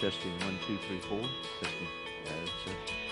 Testing one, two, three, four. Testing. That's it.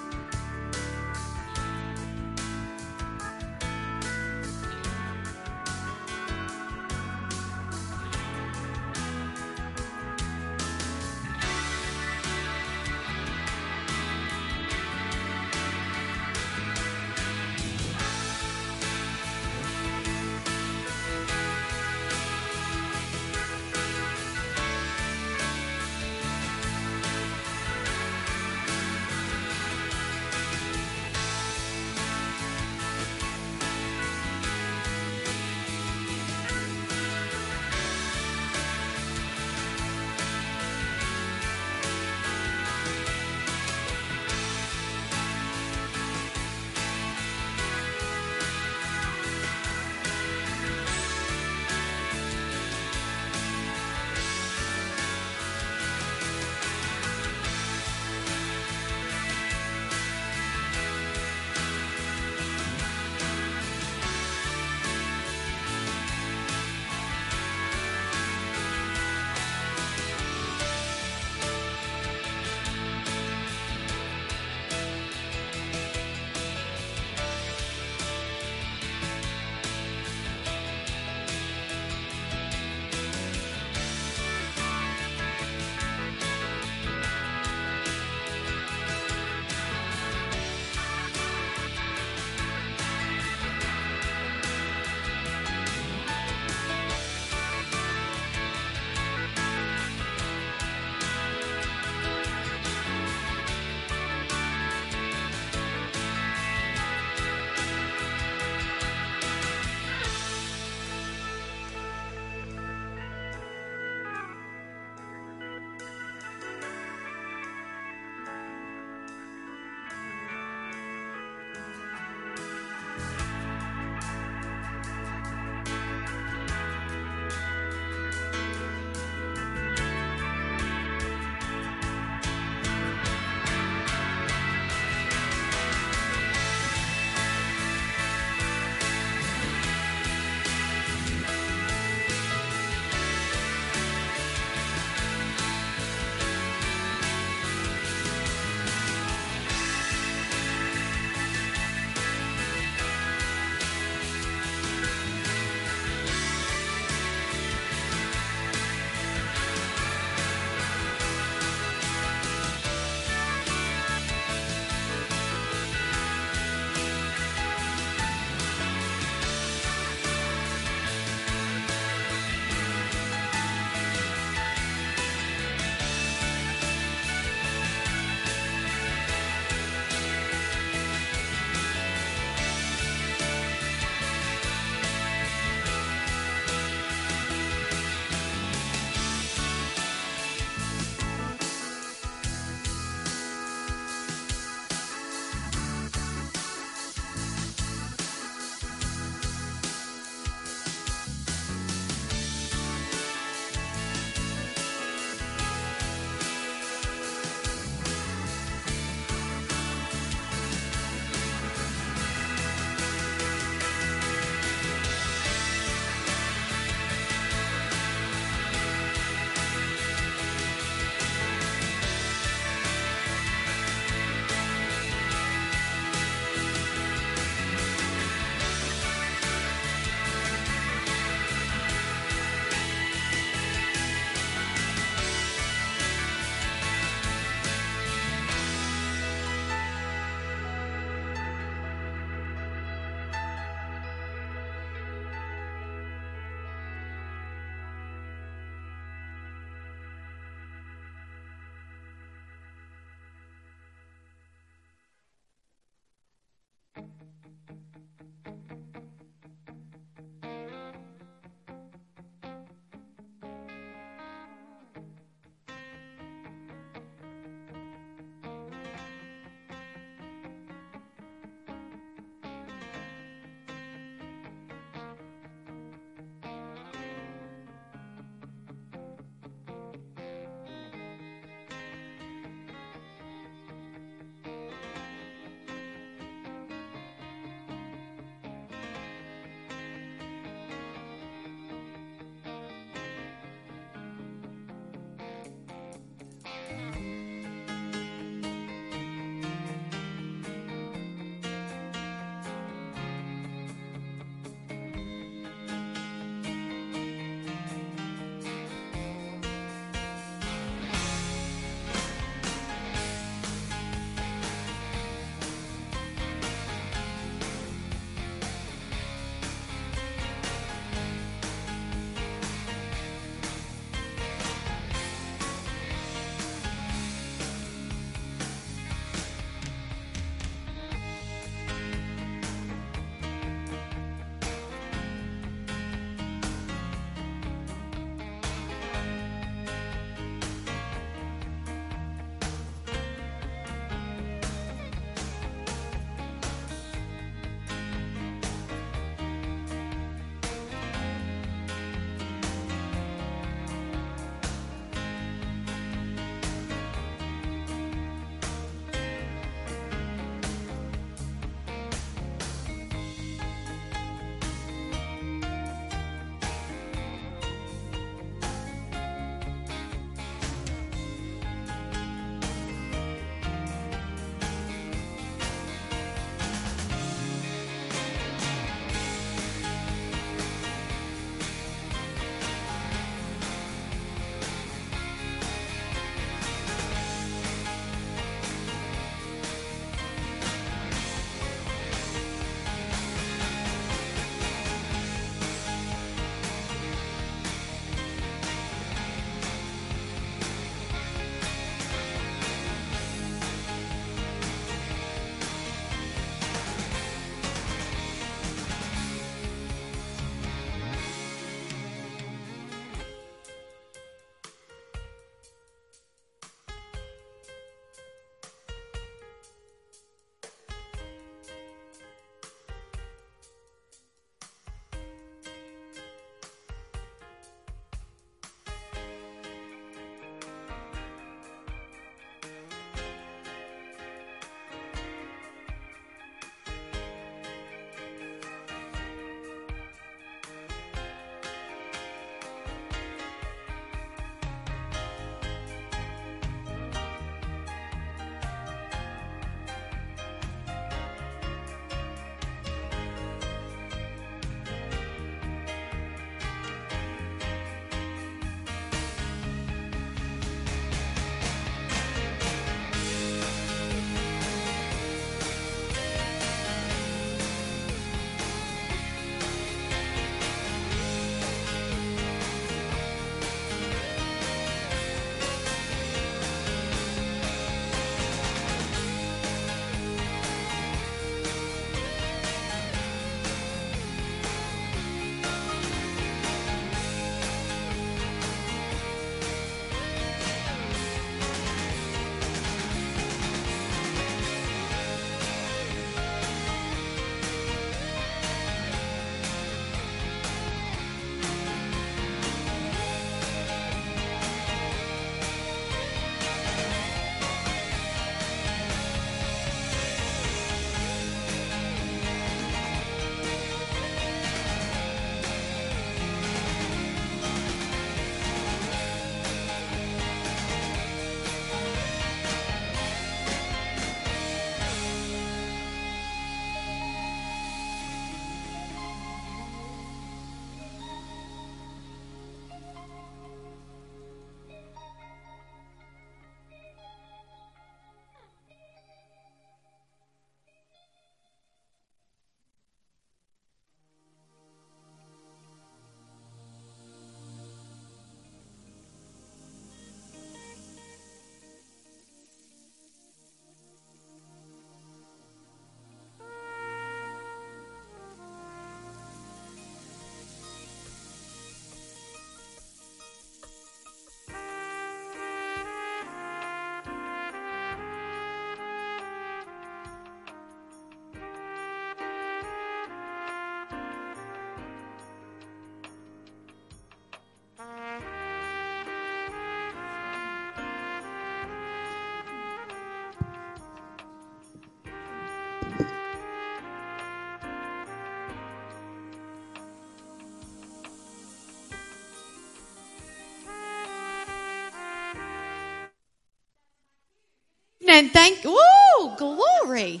Amen. Thank, woo, glory.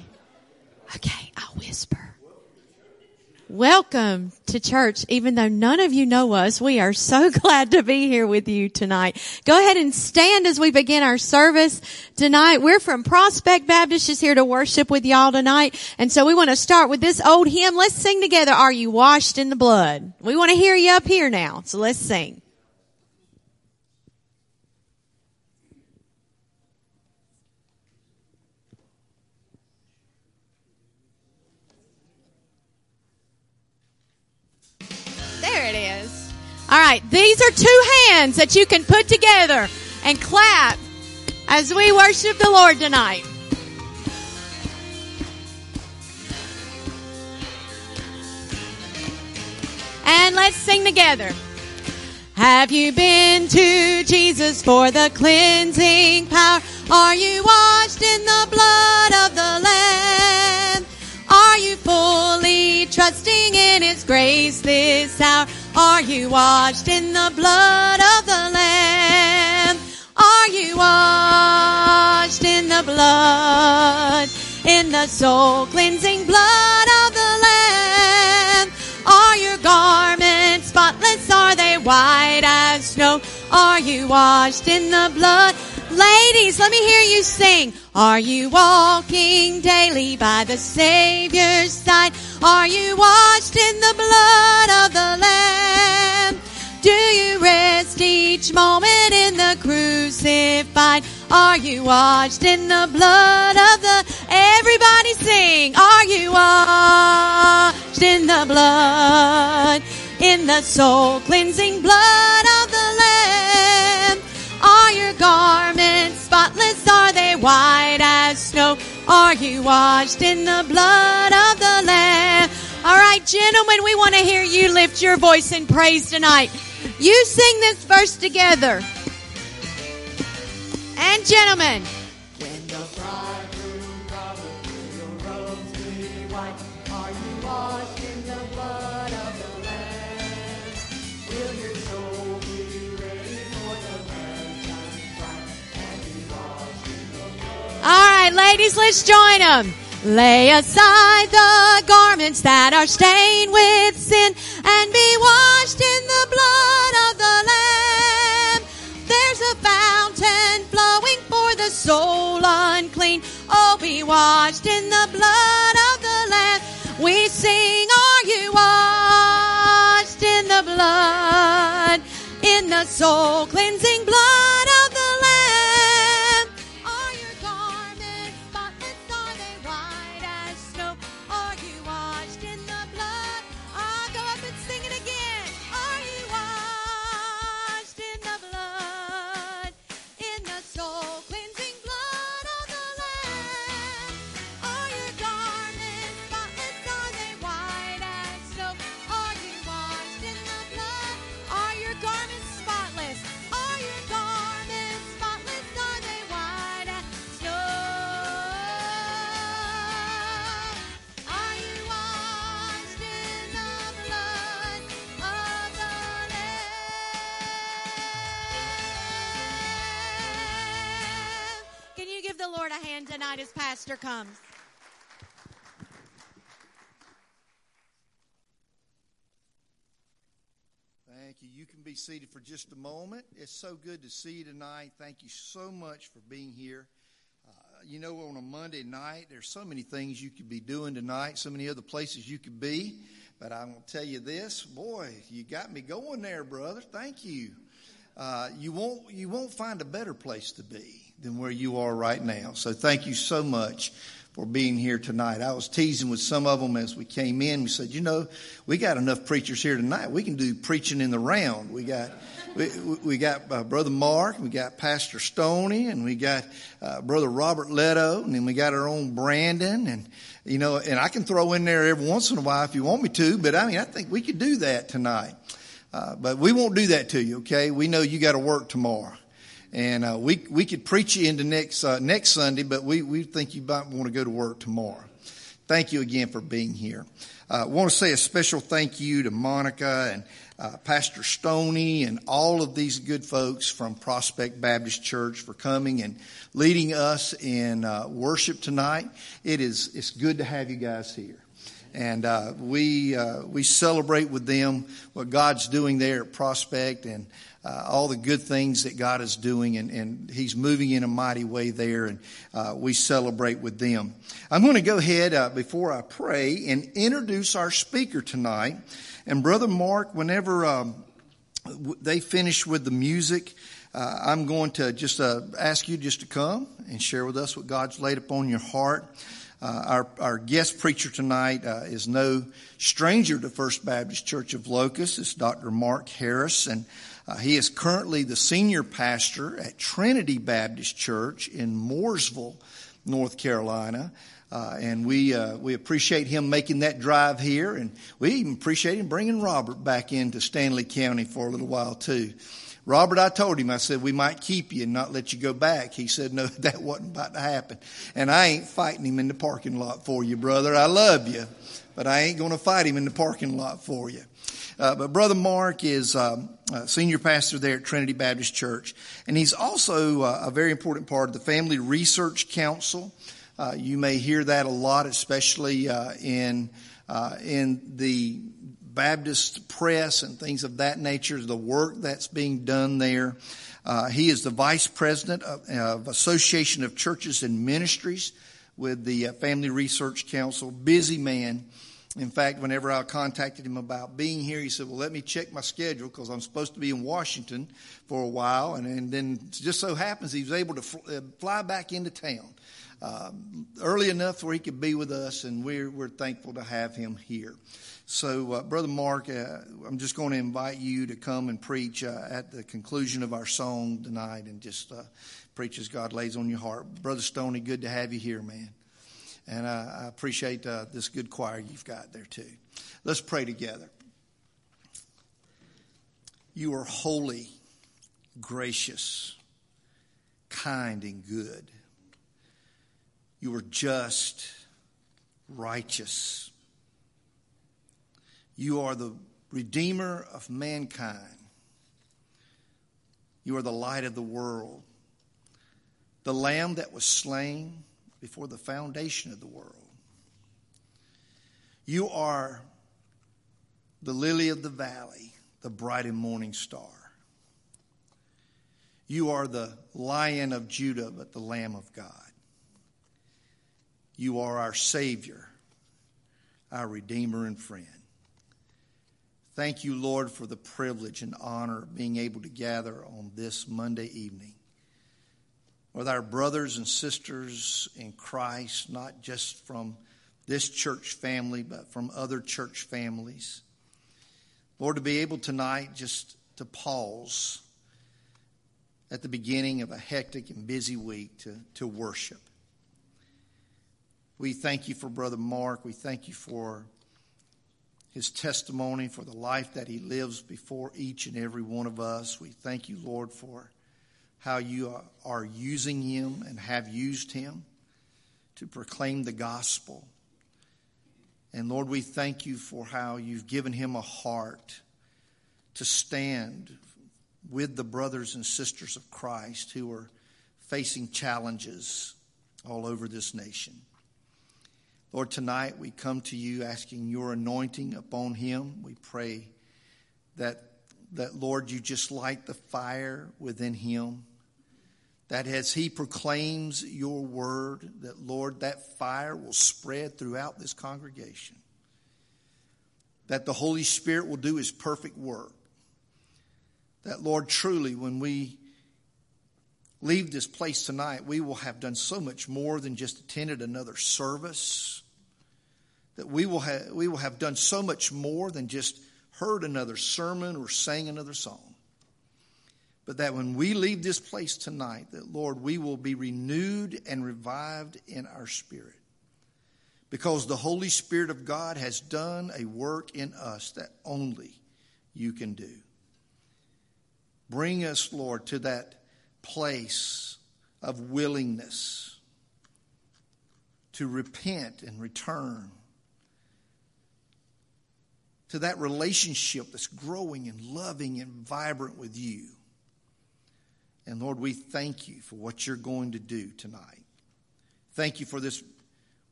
Okay, I'll whisper. Welcome to church. Even though none of you know us, we are so glad to be here with you tonight. Go ahead and stand as we begin our service tonight. We're from Prospect Baptist, just here to worship with y'all tonight. And so we want to start with this old hymn. Let's sing together. Are you washed in the blood? We want to hear you up here now. So let's sing. All right. These are two hands that you can put together and clap as we worship the Lord tonight. And let's sing together. Have you been to Jesus for the cleansing power? Are you washed in the blood of the Lamb? Are you fully trusting in His grace this hour? Are you washed in the blood of the Lamb? Are you washed in the blood, in the soul cleansing blood of the Lamb? Are your garments spotless? Are they white as snow? Are you washed in the blood? Ladies, let me hear you sing. Are you walking daily by the Savior's side? Are you washed in the blood of the Lamb? Do you rest each moment in the crucified? Are you washed in the blood of the, everybody sing. Are you washed in the blood, in the soul cleansing blood of the Lamb? Are your garments spotless? Are they white as snow? Are you washed in the blood of the Lamb? All right, gentlemen, we want to hear you lift your voice in praise tonight. You sing this verse together. And gentlemen. Right, ladies, let's join them. Lay aside the garments that are stained with sin and be washed in the blood of the Lamb. There's a fountain flowing for the soul unclean. Oh, be washed in the blood of the Lamb. We sing, are you washed in the blood, in the soul cleansing blood tonight as Pastor comes? Thank you. You can be seated for just a moment. It's so good to see you tonight. Thank you so much for being here. Uh, you know, on a Monday night, there's so many things you could be doing tonight, so many other places you could be. But I'm going to tell you this, boy, you got me going there, brother. Thank you. Uh, you won't you won't find a better place to be than where you are right now. So thank you so much for being here tonight. I was teasing with some of them as we came in. We said, you know, we got enough preachers here tonight. We can do preaching in the round. We got we, we got uh, brother Mark, we got Pastor Stoney, and we got uh, brother Robert Leto, and then we got our own Brandon, and you know, and I can throw in there every once in a while if you want me to. But I mean, I think we could do that tonight. Uh, but we won't do that to you, okay? We know you got to work tomorrow. And uh, we we could preach you into next uh, next Sunday, but we, we think you might want to go to work tomorrow. thank you again for being here. I uh, want to say a special thank you to Monica and uh, Pastor Stoney and all of these good folks from Prospect Baptist Church for coming and leading us in uh, worship tonight. It is it's good to have you guys here and uh, we uh, we celebrate with them what God's doing there at Prospect and uh, all the good things that God is doing, and, and He's moving in a mighty way there, and uh, we celebrate with them. I'm going to go ahead uh, before I pray and introduce our speaker tonight. And Brother Mark, whenever um, they finish with the music, uh, I'm going to just ask you just to come and share with us what God's laid upon your heart. Uh, our, our guest preacher tonight uh, is no stranger to First Baptist Church of Locust. It's Dr. Mark Harris, and uh, he is currently the senior pastor at Trinity Baptist Church in Mooresville, North Carolina. Uh, and we uh, we appreciate him making that drive here, and we even appreciate him bringing Robert back into Stanly County for a little while too. Robert, I told him, I said, we might keep you and not let you go back. He said, no, that wasn't about to happen. And I ain't fighting him in the parking lot for you, brother. I love you, but I ain't going to fight him in the parking lot for you. Uh, but Brother Mark is um, senior pastor there at Trinity Baptist Church, and he's also uh, a very important part of the Family Research Council. Uh, you may hear that a lot, especially uh, in uh, in the Baptist press and things of that nature, the work that's being done there. Uh, he is the vice president of, of, Association of Churches and Ministries with the Family Research Council. Busy man. In fact, whenever I contacted him about being here, he said, Well, let me check my schedule because I'm supposed to be in Washington for a while. And, and then just so happens he was able to fl- uh, fly back into town uh, early enough where he could be with us, and we're, we're thankful to have him here. So, uh, Brother Mark, uh, I'm just going to invite you to come and preach uh, at the conclusion of our song tonight and just uh, preach as God lays on your heart. Brother Stoney, good to have you here, man. And I appreciate uh, this good choir you've got there, too. Let's pray together. You are holy, gracious, kind, and good. You are just, righteous you are the Redeemer of mankind. You are the light of the world, the Lamb that was slain before the foundation of the world. You are the lily of the valley, the bright and morning star. You are the lion of Judah, but the Lamb of God. You are our Savior, our Redeemer and friend. Thank you, Lord, for the privilege and honor of being able to gather on this Monday evening with our brothers and sisters in Christ, not just from this church family, but from other church families. Lord, to be able tonight just to pause at the beginning of a hectic and busy week to, to worship. We thank you for Brother Mark. We thank you for his testimony, for the life that he lives before each and every one of us. We thank you, Lord, for how you are using him and have used him to proclaim the gospel. And Lord, we thank you for how you've given him a heart to stand with the brothers and sisters of Christ who are facing challenges all over this nation. Lord, tonight we come to you asking your anointing upon him. We pray that, that Lord, you just light the fire within him. That as he proclaims your word, that Lord, that fire will spread throughout this congregation. That the Holy Spirit will do his perfect work. That, Lord, truly, when we leave this place tonight, we will have done so much more than just attended another service. That we will have, we will have done so much more than just heard another sermon or sang another song. But that when we leave this place tonight, that Lord, we will be renewed and revived in our spirit. Because the Holy Spirit of God has done a work in us that only you can do. Bring us, Lord, to that place of willingness to repent and return to that relationship that's growing and loving and vibrant with you. And Lord, we thank you for what you're going to do tonight. Thank you for this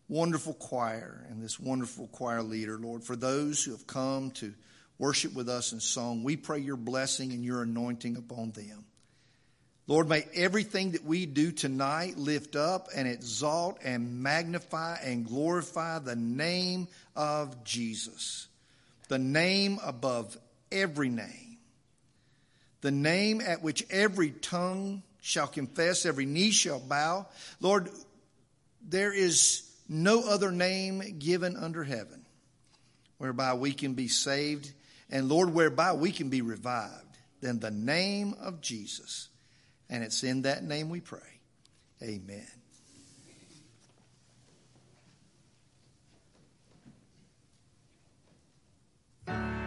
wonderful choir and this wonderful choir leader, Lord, for those who have come to worship with us in song. We pray your blessing and your anointing upon them. Lord, may everything that we do tonight lift up and exalt and magnify and glorify the name of Jesus, the name above every name, the name at which every tongue shall confess, every knee shall bow. Lord, there is no other name given under heaven whereby we can be saved and Lord, whereby we can be revived than the name of Jesus. And it's in that name we pray. Amen. My Savior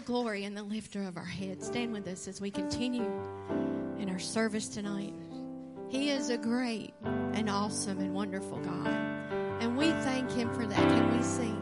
the glory and the lifter of our head. Stand with us as we continue in our service tonight. He is a great and awesome and wonderful God. And we thank Him for that. Can we sing?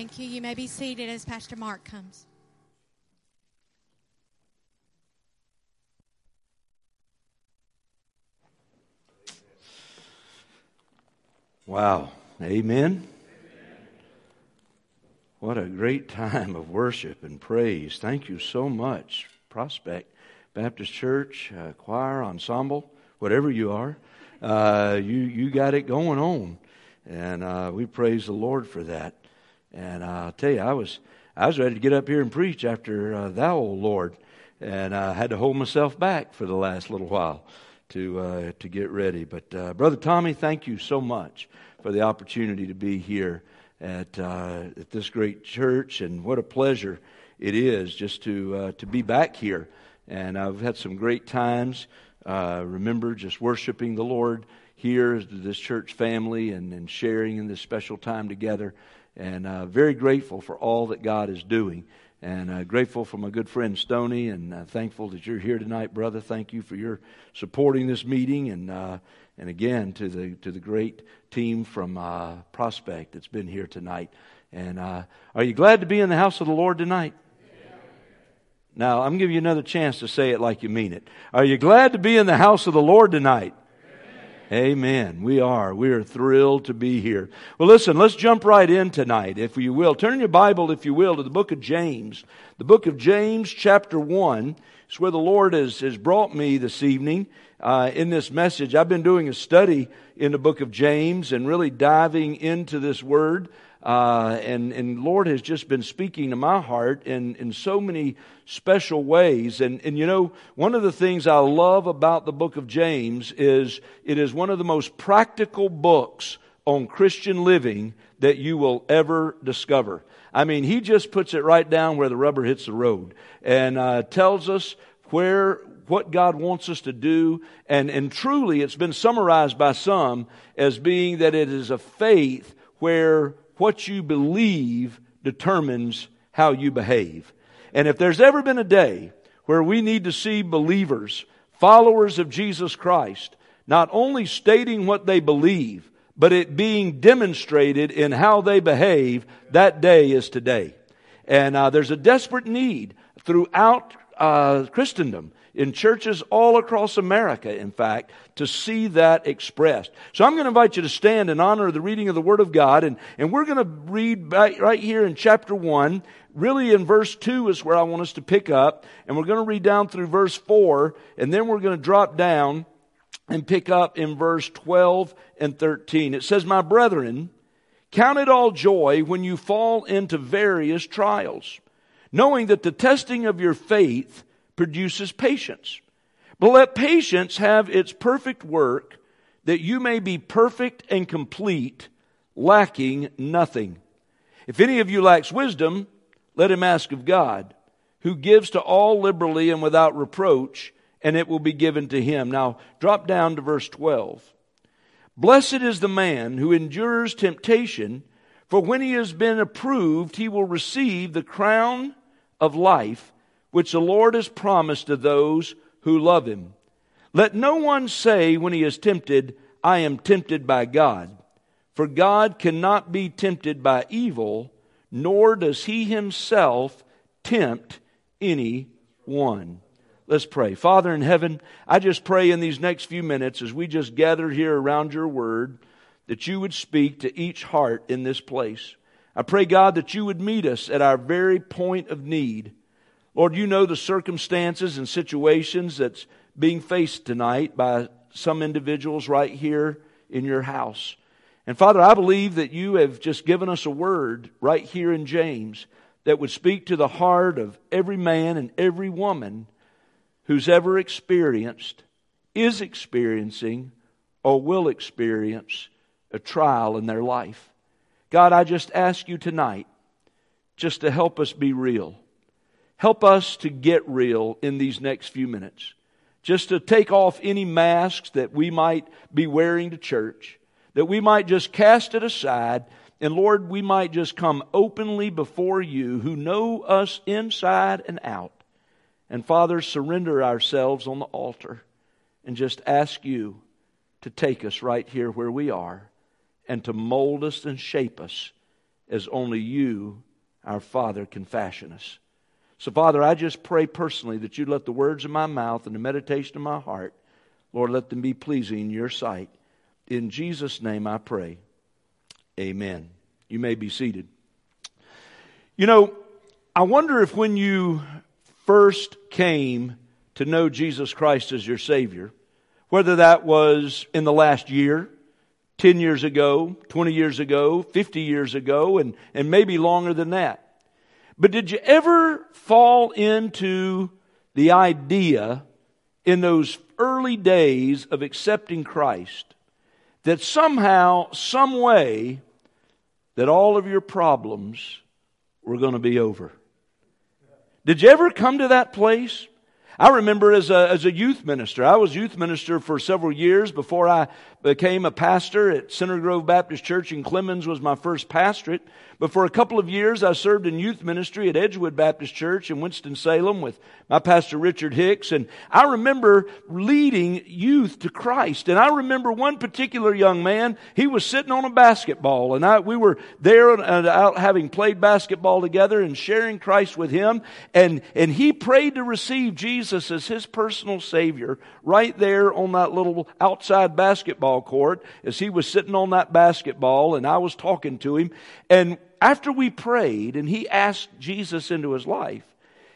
Thank you. You may be seated as Pastor Mark comes. Wow. Amen. What a great time of worship and praise. Thank you so much, Prospect Baptist Church, uh, choir, ensemble, whatever you are. Uh, you, you got it going on. And uh, we praise the Lord for that. And I'll tell you, I was, I was ready to get up here and preach after uh, Thou, O Lord. And I had to hold myself back for the last little while to, uh, to get ready. But uh, Brother Tommy, thank you so much for the opportunity to be here at, uh, at this great church. And what a pleasure it is just to, uh, to be back here. And I've had some great times. Uh, remember just worshiping the Lord here this church family and, and sharing in this special time together. And uh, very grateful for all that God is doing. And uh, grateful for my good friend Stony, and uh, thankful that you're here tonight, brother. Thank you for your supporting this meeting, and uh, and again to the to the great team from uh, Prospect that's been here tonight. And uh, are you glad to be in the house of the Lord tonight? Now I'm giving you another chance to say it like you mean it. Are you glad to be in the house of the Lord tonight? Amen. We are. We are thrilled to be here. Well, listen, let's jump right in tonight, if you will. Turn your Bible, if you will, to the book of James. The book of James, chapter 1. is where the Lord has, has brought me this evening uh, in this message. I've been doing a study in the book of James and really diving into this word. Uh, and, and Lord has just been speaking to my heart in, in so many special ways. And, and you know, one of the things I love about the book of James is it is one of the most practical books on Christian living that you will ever discover. I mean, he just puts it right down where the rubber hits the road and uh, tells us where what God wants us to do. And, and truly, it's been summarized by some as being that it is a faith where what you believe determines how you behave. And if there's ever been a day where we need to see believers, followers of Jesus Christ, not only stating what they believe, but it being demonstrated in how they behave, that day is today. And uh, there's a desperate need throughout uh, Christendom in churches all across America, in fact, to see that expressed. So I'm going to invite you to stand in honor of the reading of the Word of God, and, and we're going to read right here in chapter 1. Really, in verse 2 is where I want us to pick up, and we're going to read down through verse 4, and then we're going to drop down and pick up in verse 12 and 13. It says, My brethren, count it all joy when you fall into various trials, knowing that the testing of your faith produces patience. But let patience have its perfect work, that you may be perfect and complete, lacking nothing. If any of you lacks wisdom, let him ask of God, who gives to all liberally and without reproach, and it will be given to him. Now, drop down to verse 12. Blessed is the man who endures temptation, for when he has been approved, he will receive the crown of life which the Lord has promised to those who love him. Let no one say when he is tempted, I am tempted by God. For God cannot be tempted by evil, nor does he himself tempt any one. Let's pray. Father in heaven, I just pray in these next few minutes as we just gather here around your word that you would speak to each heart in this place. I pray, God, that you would meet us at our very point of need. Lord, you know the circumstances and situations that's being faced tonight by some individuals right here in your house. And Father, I believe that you have just given us a word right here in James that would speak to the heart of every man and every woman who's ever experienced, is experiencing, or will experience a trial in their life. God, I just ask you tonight just to help us be real. Help us to get real in these next few minutes. Just to take off any masks that we might be wearing to church, that we might just cast it aside, and Lord, we might just come openly before you who know us inside and out. And Father, surrender ourselves on the altar and just ask you to take us right here where we are and to mold us and shape us as only you, our Father, can fashion us. So, Father, I just pray personally that you let the words of my mouth and the meditation of my heart, Lord, let them be pleasing in your sight. In Jesus' name I pray. Amen. You may be seated. You know, I wonder if when you first came to know Jesus Christ as your Savior, whether that was in the last year, 10 years ago, 20 years ago, 50 years ago, and, and maybe longer than that. But did you ever fall into the idea in those early days of accepting Christ that somehow, some way, that all of your problems were going to be over? Did you ever come to that place? I remember as a, as a youth minister, I was youth minister for several years before I became a pastor at Center Grove Baptist Church in Clemmons was my first pastorate. But for a couple of years, I served in youth ministry at Edgewood Baptist Church in Winston-Salem with my pastor Richard Hicks. And I remember leading youth to Christ. And I remember one particular young man, he was sitting on a basketball and I, we were there and out having played basketball together and sharing Christ with him. And, and he prayed to receive Jesus as his personal savior right there on that little outside basketball court as he was sitting on that basketball and I was talking to him. And after we prayed and he asked Jesus into his life,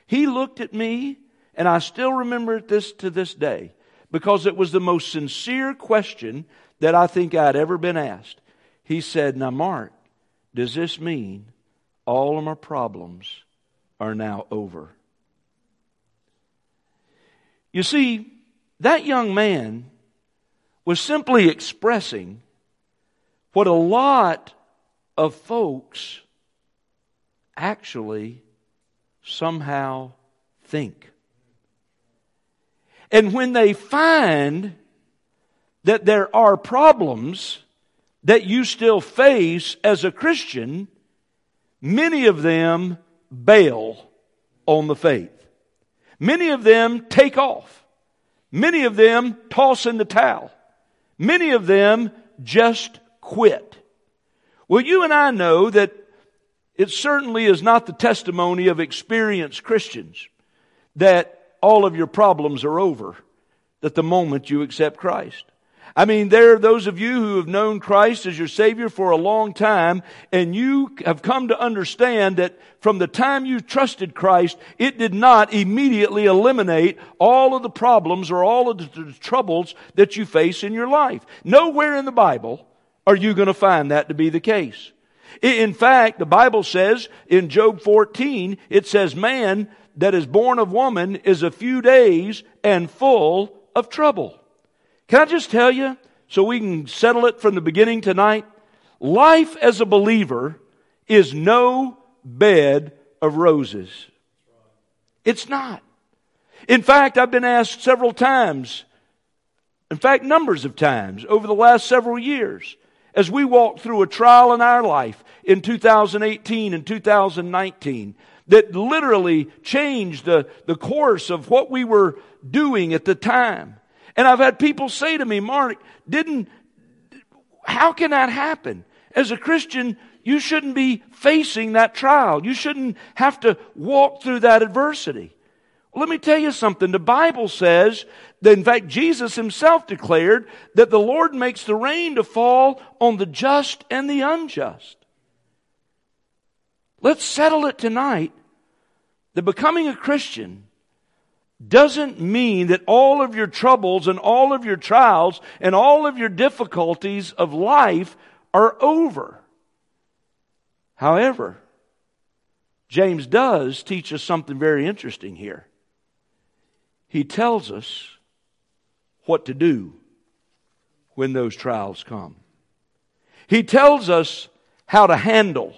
he looked at me, and I still remember this to this day because it was the most sincere question that I think I'd ever been asked. He said, Now, Mark, does this mean all of my problems are now over? You see, that young man was simply expressing what a lot of folks actually somehow think. And when they find that there are problems that you still face as a Christian, many of them bail on the faith. Many of them take off. Many of them toss in the towel. Many of them just quit. Well, you and I know that it certainly is not the testimony of experienced Christians that all of your problems are over that the moment you accept Christ. I mean, there are those of you who have known Christ as your Savior for a long time, and you have come to understand that from the time you trusted Christ, it did not immediately eliminate all of the problems or all of the troubles that you face in your life. Nowhere in the Bible are you going to find that to be the case. In fact, the Bible says in Job 14, it says, man that is born of woman is a few days and full of trouble. Can I just tell you, so we can settle it from the beginning tonight? Life as a believer is no bed of roses. It's not. In fact, I've been asked several times, in fact, numbers of times over the last several years, as we walk through a trial in our life in 2018 and 2019 that literally changed the, the course of what we were doing at the time. And I've had people say to me, Mark, didn't, how can that happen? As a Christian, you shouldn't be facing that trial. You shouldn't have to walk through that adversity. Well, let me tell you something. The Bible says that, in fact, Jesus himself declared that the Lord makes the rain to fall on the just and the unjust. Let's settle it tonight that becoming a Christian doesn't mean that all of your troubles and all of your trials and all of your difficulties of life are over. However, James does teach us something very interesting here. He tells us what to do when those trials come. He tells us how to handle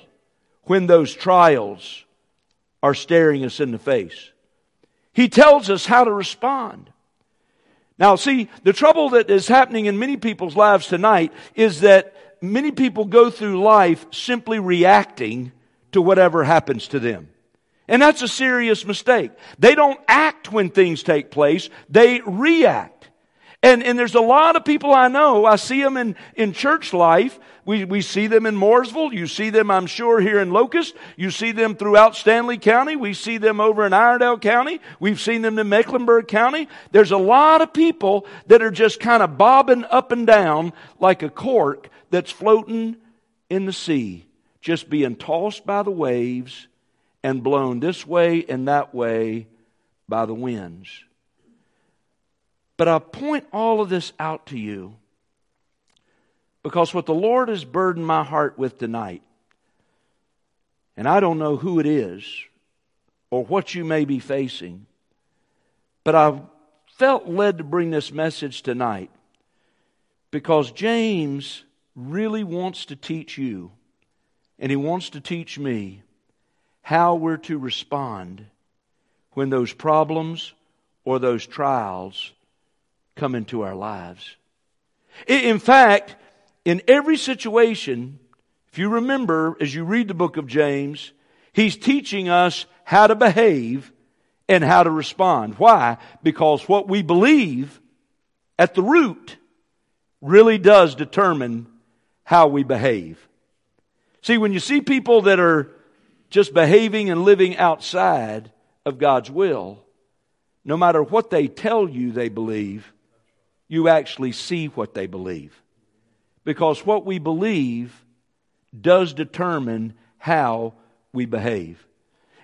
when those trials are staring us in the face. He tells us how to respond. Now, see, the trouble that is happening in many people's lives tonight is that many people go through life simply reacting to whatever happens to them. And that's a serious mistake. They don't act when things take place, they react. And, and there's a lot of people I know, I see them in, in church life. We, we see them in Mooresville. You see them, I'm sure, here in Locust. You see them throughout Stanly County. We see them over in Iredell County. We've seen them in Mecklenburg County. There's a lot of people that are just kind of bobbing up and down like a cork that's floating in the sea, just being tossed by the waves and blown this way and that way by the winds. But I point all of this out to you because what the Lord has burdened my heart with tonight, and I don't know who it is or what you may be facing, but I've felt led to bring this message tonight because James really wants to teach you and he wants to teach me how we're to respond when those problems or those trials come into our lives. In fact, in every situation, if you remember as you read the book of James, he's teaching us how to behave and how to respond. Why? Because what we believe at the root really does determine how we behave. See, when you see people that are just behaving and living outside of God's will, no matter what they tell you they believe, you actually see what they believe. Because what we believe does determine how we behave.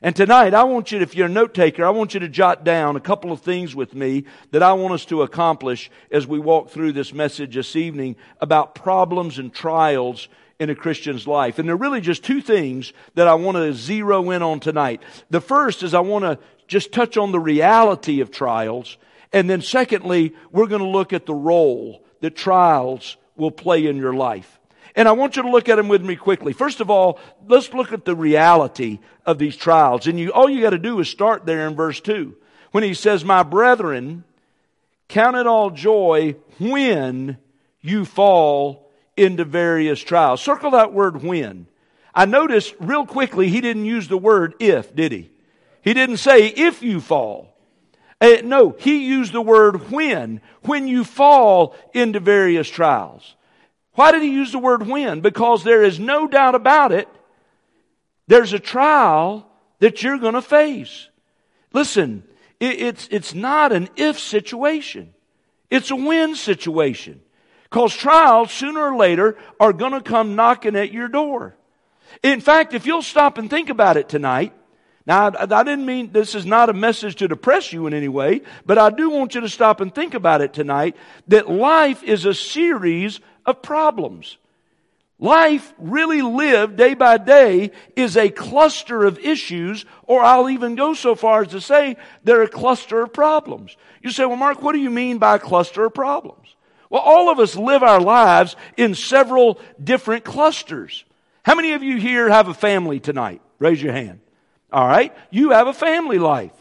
And tonight, I want you, if you're a note taker, I want you to jot down a couple of things with me that I want us to accomplish as we walk through this message this evening about problems and trials in a Christian's life. And there are really just two things that I want to zero in on tonight. The first is I want to just touch on the reality of trials and then secondly, we're going to look at the role that trials will play in your life. And I want you to look at them with me quickly. First of all, let's look at the reality of these trials. And you, all you got to do is start there in verse 2. When he says, My brethren, count it all joy when you fall into various trials. Circle that word when. I noticed real quickly he didn't use the word if, did he? He didn't say if you fall. Uh, no, he used the word when, when you fall into various trials. Why did he use the word when? Because there is no doubt about it. There's a trial that you're going to face. Listen, it, it's, it's not an if situation. It's a when situation. Because trials, sooner or later, are going to come knocking at your door. In fact, if you'll stop and think about it tonight, now, I didn't mean this is not a message to depress you in any way, but I do want you to stop and think about it tonight that life is a series of problems. Life really lived day by day is a cluster of issues, or I'll even go so far as to say they're a cluster of problems. You say, well, Mark, what do you mean by a cluster of problems? Well, all of us live our lives in several different clusters. How many of you here have a family tonight? Raise your hand. All right? You have a family life.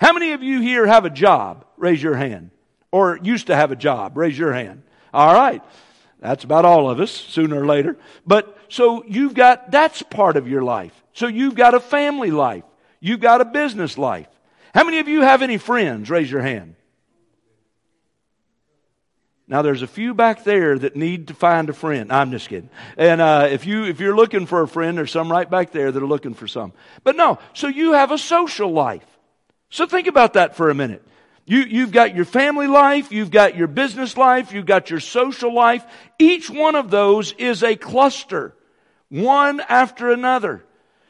How many of you here have a job? Raise your hand. Or used to have a job? Raise your hand. All right. That's about all of us, sooner or later. But so you've got, that's part of your life. So you've got a family life. You've got a business life. How many of you have any friends? Raise your hand. Now there's a few back there that need to find a friend. I'm just kidding. And uh, if you if you're looking for a friend, there's some right back there that are looking for some. But no, so you have a social life. So think about that for a minute. You you've got your family life, you've got your business life, you've got your social life. Each one of those is a cluster, one after another.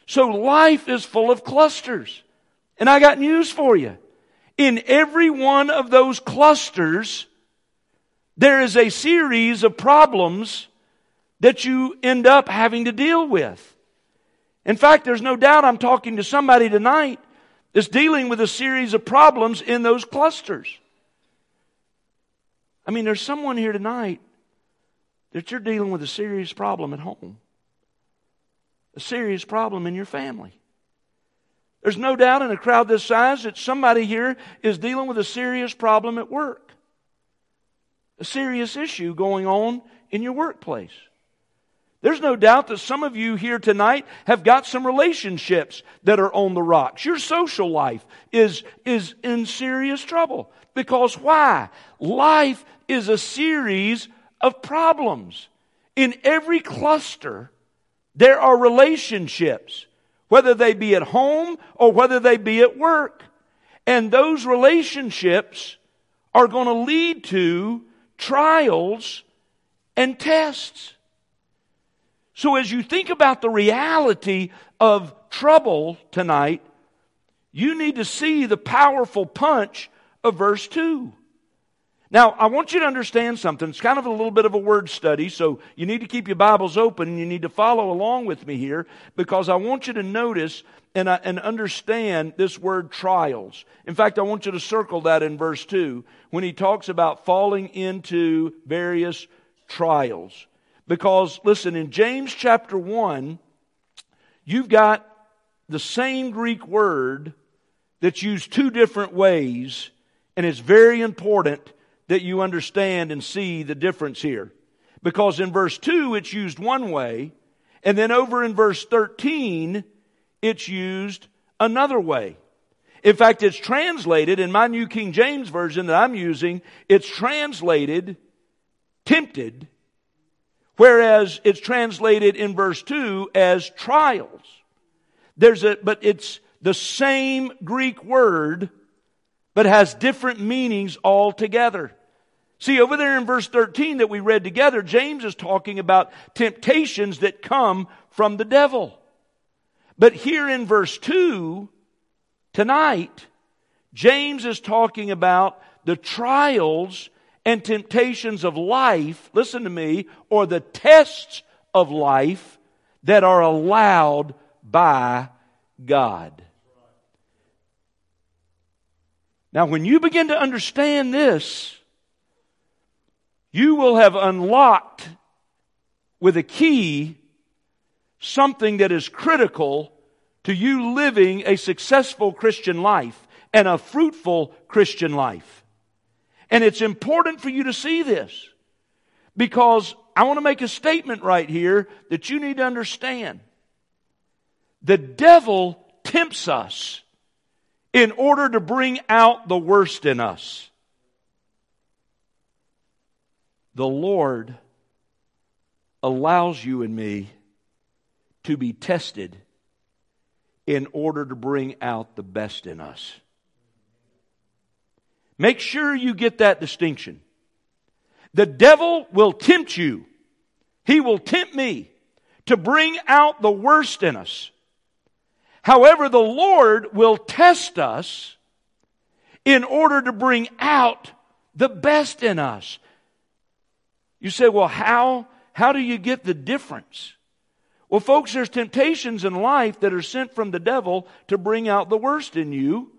So life is full of clusters. And I got news for you. In every one of those clusters, there is a series of problems that you end up having to deal with. In fact, there's no doubt I'm talking to somebody tonight that's dealing with a series of problems in those clusters. I mean, there's someone here tonight that you're dealing with a serious problem at home, a serious problem in your family. There's no doubt in a crowd this size that somebody here is dealing with a serious problem at work a serious issue going on in your workplace. There's no doubt that some of you here tonight have got some relationships that are on the rocks. Your social life is, is in serious trouble. Because why? Life is a series of problems. In every cluster, there are relationships, whether they be at home or whether they be at work. And those relationships are going to lead to trials and tests. So as you think about the reality of trouble tonight, you need to see the powerful punch of verse 2. Now, I want you to understand something. It's kind of a little bit of a word study, so you need to keep your Bibles open and you need to follow along with me here because I want you to notice and, uh, and understand this word trials. In fact, I want you to circle that in verse 2 when he talks about falling into various trials. Because, listen, in James chapter 1, you've got the same Greek word that's used two different ways, and it's very important that you understand and see the difference here. Because in verse 2, it's used one way, and then over in verse 13, it's used another way. In fact, it's translated in my New King James Version that I'm using, it's translated tempted, whereas it's translated in verse 2 as trials. There's a, but it's the same Greek word, but has different meanings altogether. See, over there in verse 13 that we read together, James is talking about temptations that come from the devil. But here in verse 2, tonight, James is talking about the trials and temptations of life, listen to me, or the tests of life that are allowed by God. Now, when you begin to understand this, you will have unlocked with a key something that is critical to you living a successful Christian life and a fruitful Christian life. And it's important for you to see this because I want to make a statement right here that you need to understand. The devil tempts us in order to bring out the worst in us the Lord allows you and me to be tested in order to bring out the best in us. Make sure you get that distinction. The devil will tempt you. He will tempt me to bring out the worst in us. However, the Lord will test us in order to bring out the best in us. You say, well, how, how do you get the difference? Well, folks, there's temptations in life that are sent from the devil to bring out the worst in you.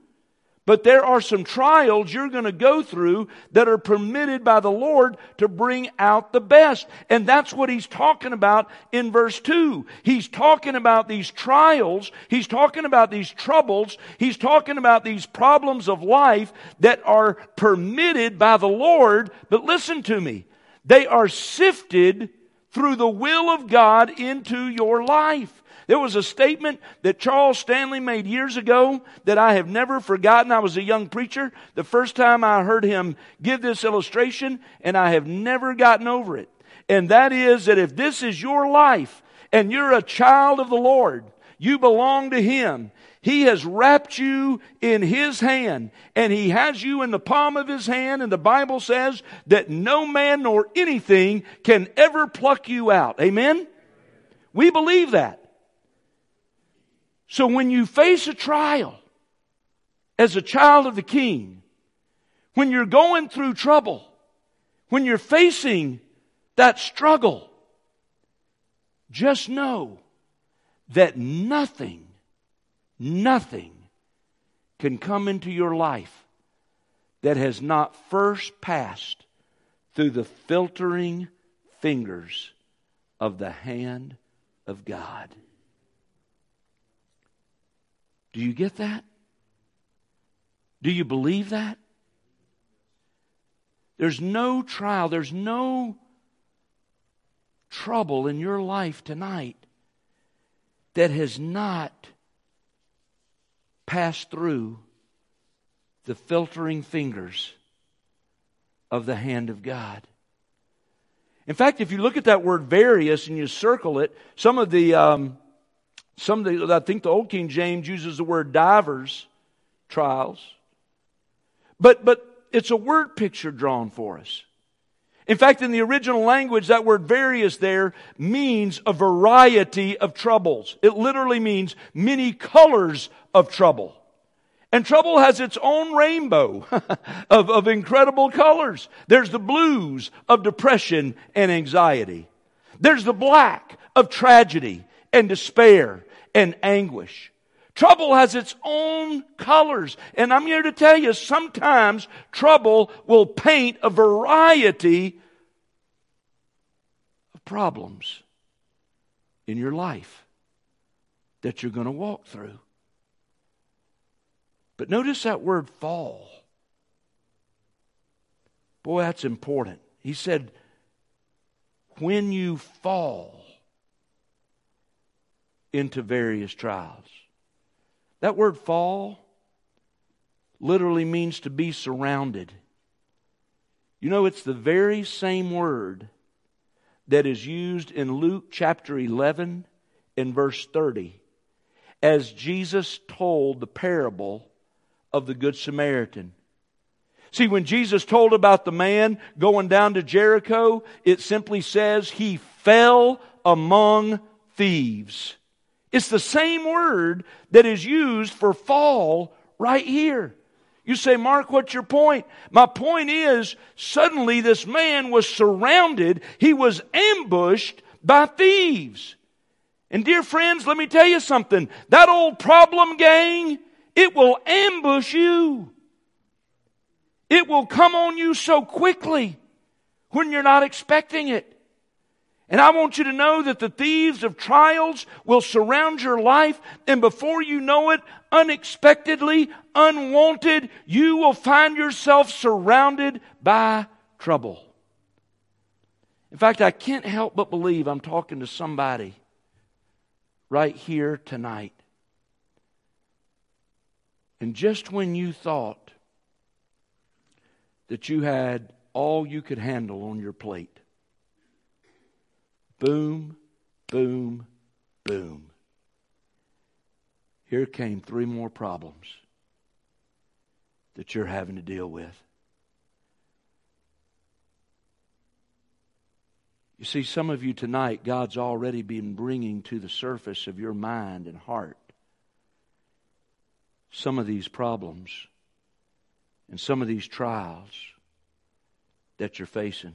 But there are some trials you're going to go through that are permitted by the Lord to bring out the best. And that's what he's talking about in verse 2. He's talking about these trials. He's talking about these troubles. He's talking about these problems of life that are permitted by the Lord. But listen to me. They are sifted through the will of God into your life. There was a statement that Charles Stanley made years ago that I have never forgotten. I was a young preacher the first time I heard him give this illustration, and I have never gotten over it. And that is that if this is your life and you're a child of the Lord, you belong to Him, he has wrapped you in His hand and He has you in the palm of His hand. And the Bible says that no man nor anything can ever pluck you out. Amen? We believe that. So when you face a trial as a child of the King, when you're going through trouble, when you're facing that struggle, just know that nothing Nothing can come into your life that has not first passed through the filtering fingers of the hand of God. Do you get that? Do you believe that? There's no trial, there's no trouble in your life tonight that has not passed through the filtering fingers of the hand of God. In fact, if you look at that word various and you circle it, some of the, um, some of the, I think the Old King James uses the word divers trials. But, but it's a word picture drawn for us. In fact, in the original language, that word various there means a variety of troubles. It literally means many colors of trouble. And trouble has its own rainbow of, of incredible colors. There's the blues of depression and anxiety. There's the black of tragedy and despair and anguish. Trouble has its own colors. And I'm here to tell you, sometimes trouble will paint a variety of problems in your life that you're going to walk through. But notice that word fall. Boy, that's important. He said, when you fall into various trials. That word fall literally means to be surrounded. You know, it's the very same word that is used in Luke chapter 11 and verse 30 as Jesus told the parable of the Good Samaritan. See, when Jesus told about the man going down to Jericho, it simply says he fell among thieves. It's the same word that is used for fall right here. You say, Mark, what's your point? My point is, suddenly this man was surrounded, he was ambushed by thieves. And dear friends, let me tell you something. That old problem gang, it will ambush you. It will come on you so quickly when you're not expecting it. And I want you to know that the thieves of trials will surround your life, and before you know it, unexpectedly, unwanted, you will find yourself surrounded by trouble. In fact, I can't help but believe I'm talking to somebody right here tonight. And just when you thought that you had all you could handle on your plate, Boom, boom, boom. Here came three more problems that you're having to deal with. You see, some of you tonight, God's already been bringing to the surface of your mind and heart some of these problems and some of these trials that you're facing.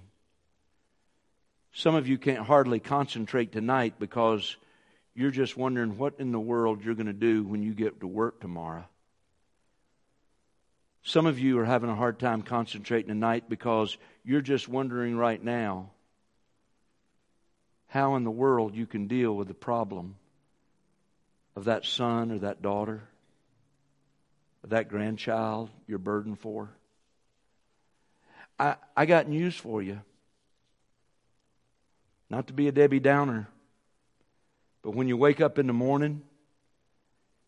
Some of you can't hardly concentrate tonight because you're just wondering what in the world you're going to do when you get to work tomorrow. Some of you are having a hard time concentrating tonight because you're just wondering right now how in the world you can deal with the problem of that son or that daughter, that grandchild you're burdened for. I, I got news for you. Not to be a Debbie Downer, but when you wake up in the morning,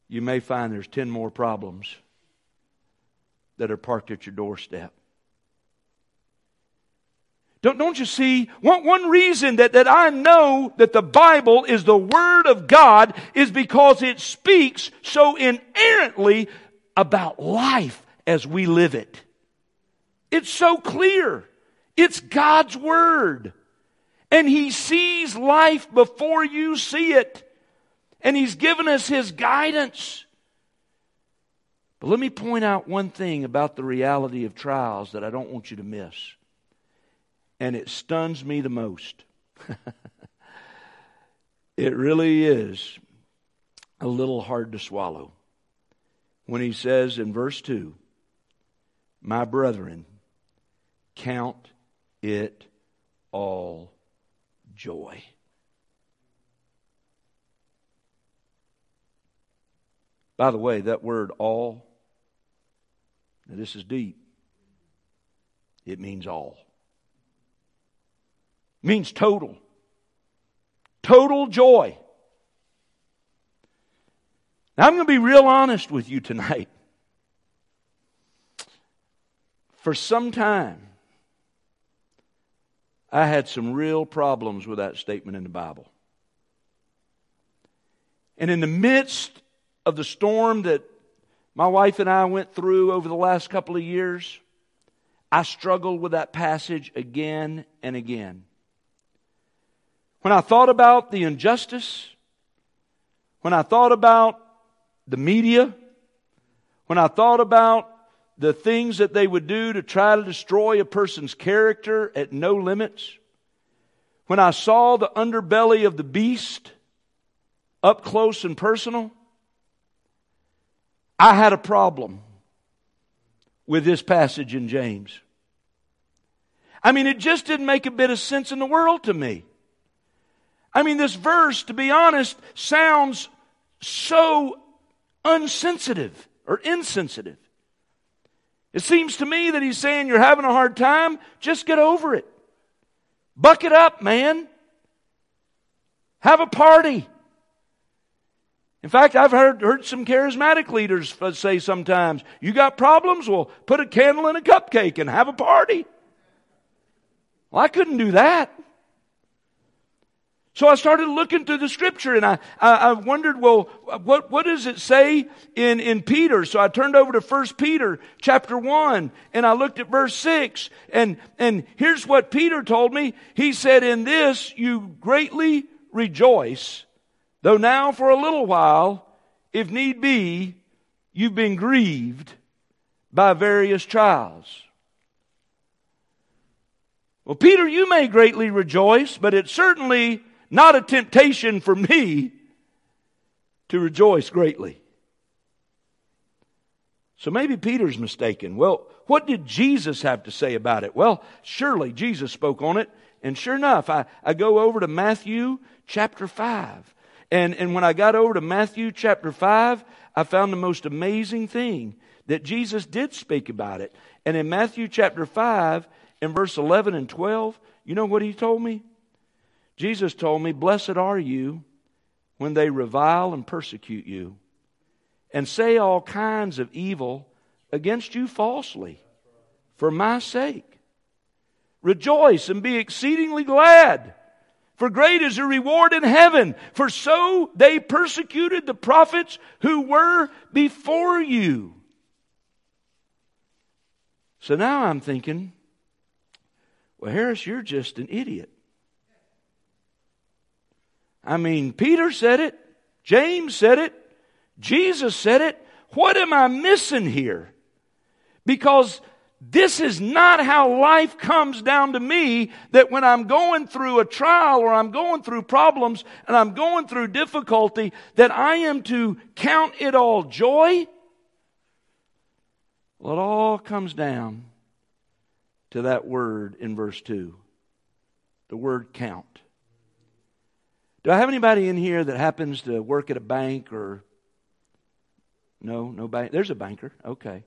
you may find there's 10 more problems that are parked at your doorstep. Don't, don't you see? One, one reason that, that I know that the Bible is the Word of God is because it speaks so inerrantly about life as we live it. It's so clear. It's God's Word. And He sees life before you see it. And He's given us His guidance. But let me point out one thing about the reality of trials that I don't want you to miss. And it stuns me the most. it really is a little hard to swallow. When he says in verse 2, My brethren, count it all joy. By the way, that word all, now this is deep. It means all. It means total. Total joy. Now, I'm going to be real honest with you tonight. For some time, I had some real problems with that statement in the Bible. And in the midst of the storm that my wife and I went through over the last couple of years, I struggled with that passage again and again. When I thought about the injustice, when I thought about the media, when I thought about the things that they would do to try to destroy a person's character at no limits, when I saw the underbelly of the beast up close and personal, I had a problem with this passage in James. I mean, it just didn't make a bit of sense in the world to me. I mean, this verse, to be honest, sounds so unsensitive or insensitive. It seems to me that he's saying you're having a hard time, just get over it. Buck it up, man. Have a party. In fact, I've heard, heard some charismatic leaders say sometimes, you got problems? Well, put a candle in a cupcake and have a party. Well, I couldn't do that. So I started looking through the scripture and I, I, I, wondered, well, what, what does it say in, in Peter? So I turned over to 1 Peter chapter 1 and I looked at verse 6 and, and here's what Peter told me. He said, in this you greatly rejoice, though now for a little while, if need be, you've been grieved by various trials. Well, Peter, you may greatly rejoice, but it certainly not a temptation for me to rejoice greatly. So maybe Peter's mistaken. Well, what did Jesus have to say about it? Well, surely Jesus spoke on it. And sure enough, I, I go over to Matthew chapter 5. And, and when I got over to Matthew chapter 5, I found the most amazing thing that Jesus did speak about it. And in Matthew chapter 5, in verse 11 and 12, you know what he told me? Jesus told me, Blessed are you when they revile and persecute you and say all kinds of evil against you falsely for my sake. Rejoice and be exceedingly glad, for great is your reward in heaven. For so they persecuted the prophets who were before you. So now I'm thinking, well, Harris, you're just an idiot. I mean, Peter said it, James said it, Jesus said it. What am I missing here? Because this is not how life comes down to me that when I'm going through a trial or I'm going through problems and I'm going through difficulty that I am to count it all joy. Well, it all comes down to that word in verse 2 the word count. Do I have anybody in here that happens to work at a bank or no, no bank? There's a banker. Okay.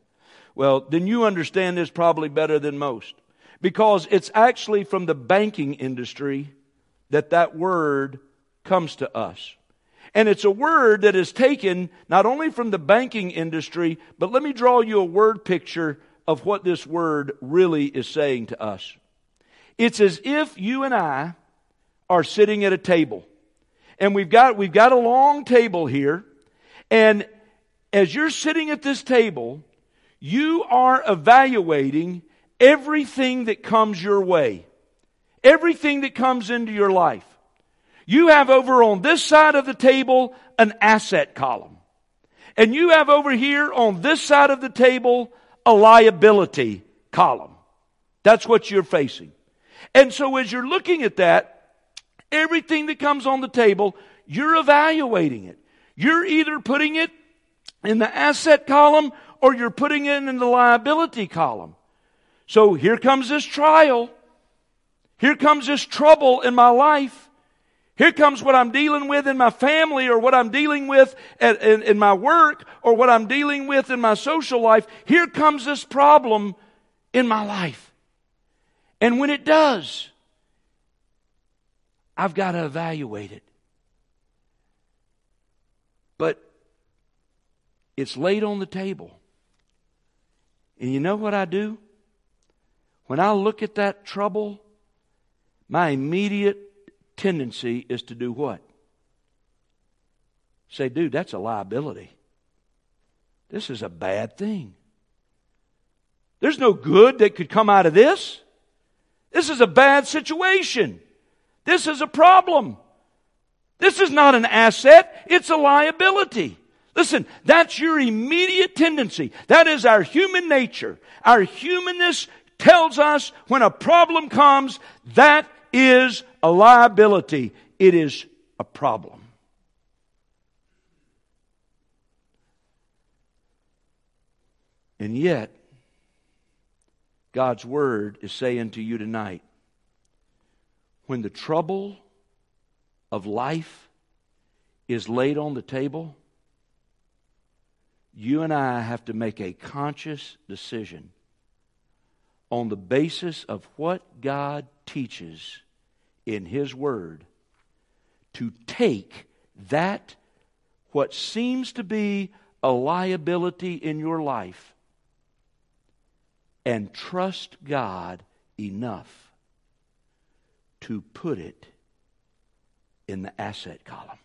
Well, then you understand this probably better than most because it's actually from the banking industry that that word comes to us. And it's a word that is taken not only from the banking industry, but let me draw you a word picture of what this word really is saying to us. It's as if you and I are sitting at a table and we've got, we've got a long table here. And as you're sitting at this table, you are evaluating everything that comes your way. Everything that comes into your life. You have over on this side of the table an asset column. And you have over here on this side of the table a liability column. That's what you're facing. And so as you're looking at that, Everything that comes on the table, you're evaluating it. You're either putting it in the asset column or you're putting it in the liability column. So here comes this trial. Here comes this trouble in my life. Here comes what I'm dealing with in my family or what I'm dealing with at, in, in my work or what I'm dealing with in my social life. Here comes this problem in my life. And when it does, I've got to evaluate it. But it's laid on the table. And you know what I do? When I look at that trouble, my immediate tendency is to do what? Say, dude, that's a liability. This is a bad thing. There's no good that could come out of this. This is a bad situation. This is a problem. This is not an asset, it's a liability. Listen, that's your immediate tendency. That is our human nature. Our humanness tells us when a problem comes, that is a liability. It is a problem. And yet, God's Word is saying to you tonight when the trouble of life is laid on the table, you and I have to make a conscious decision on the basis of what God teaches in His Word to take that, what seems to be a liability in your life, and trust God enough to put it in the asset column.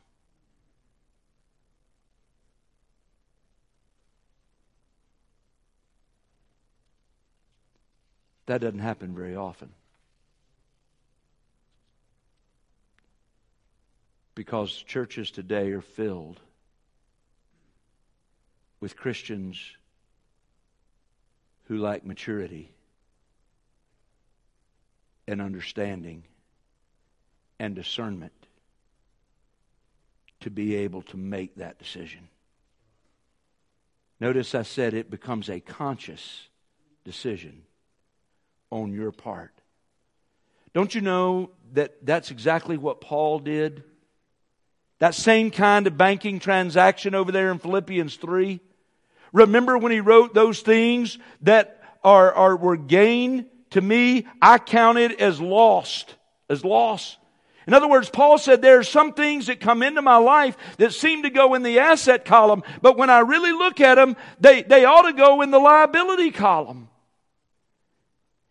That doesn't happen very often. Because churches today are filled with Christians who lack maturity and understanding and discernment to be able to make that decision. Notice I said it becomes a conscious decision on your part. Don't you know that that's exactly what Paul did? That same kind of banking transaction over there in Philippians 3. Remember when he wrote those things that are, are were gain to me, I counted as lost, as loss. In other words, Paul said there are some things that come into my life that seem to go in the asset column, but when I really look at them, they, they ought to go in the liability column.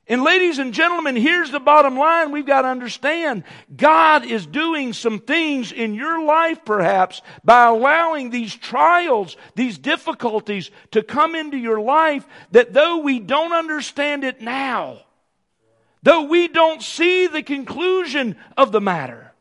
And ladies and gentlemen, here's the bottom line we've got to understand. God is doing some things in your life perhaps by allowing these trials, these difficulties to come into your life that though we don't understand it now, though we don't see the conclusion of the matter,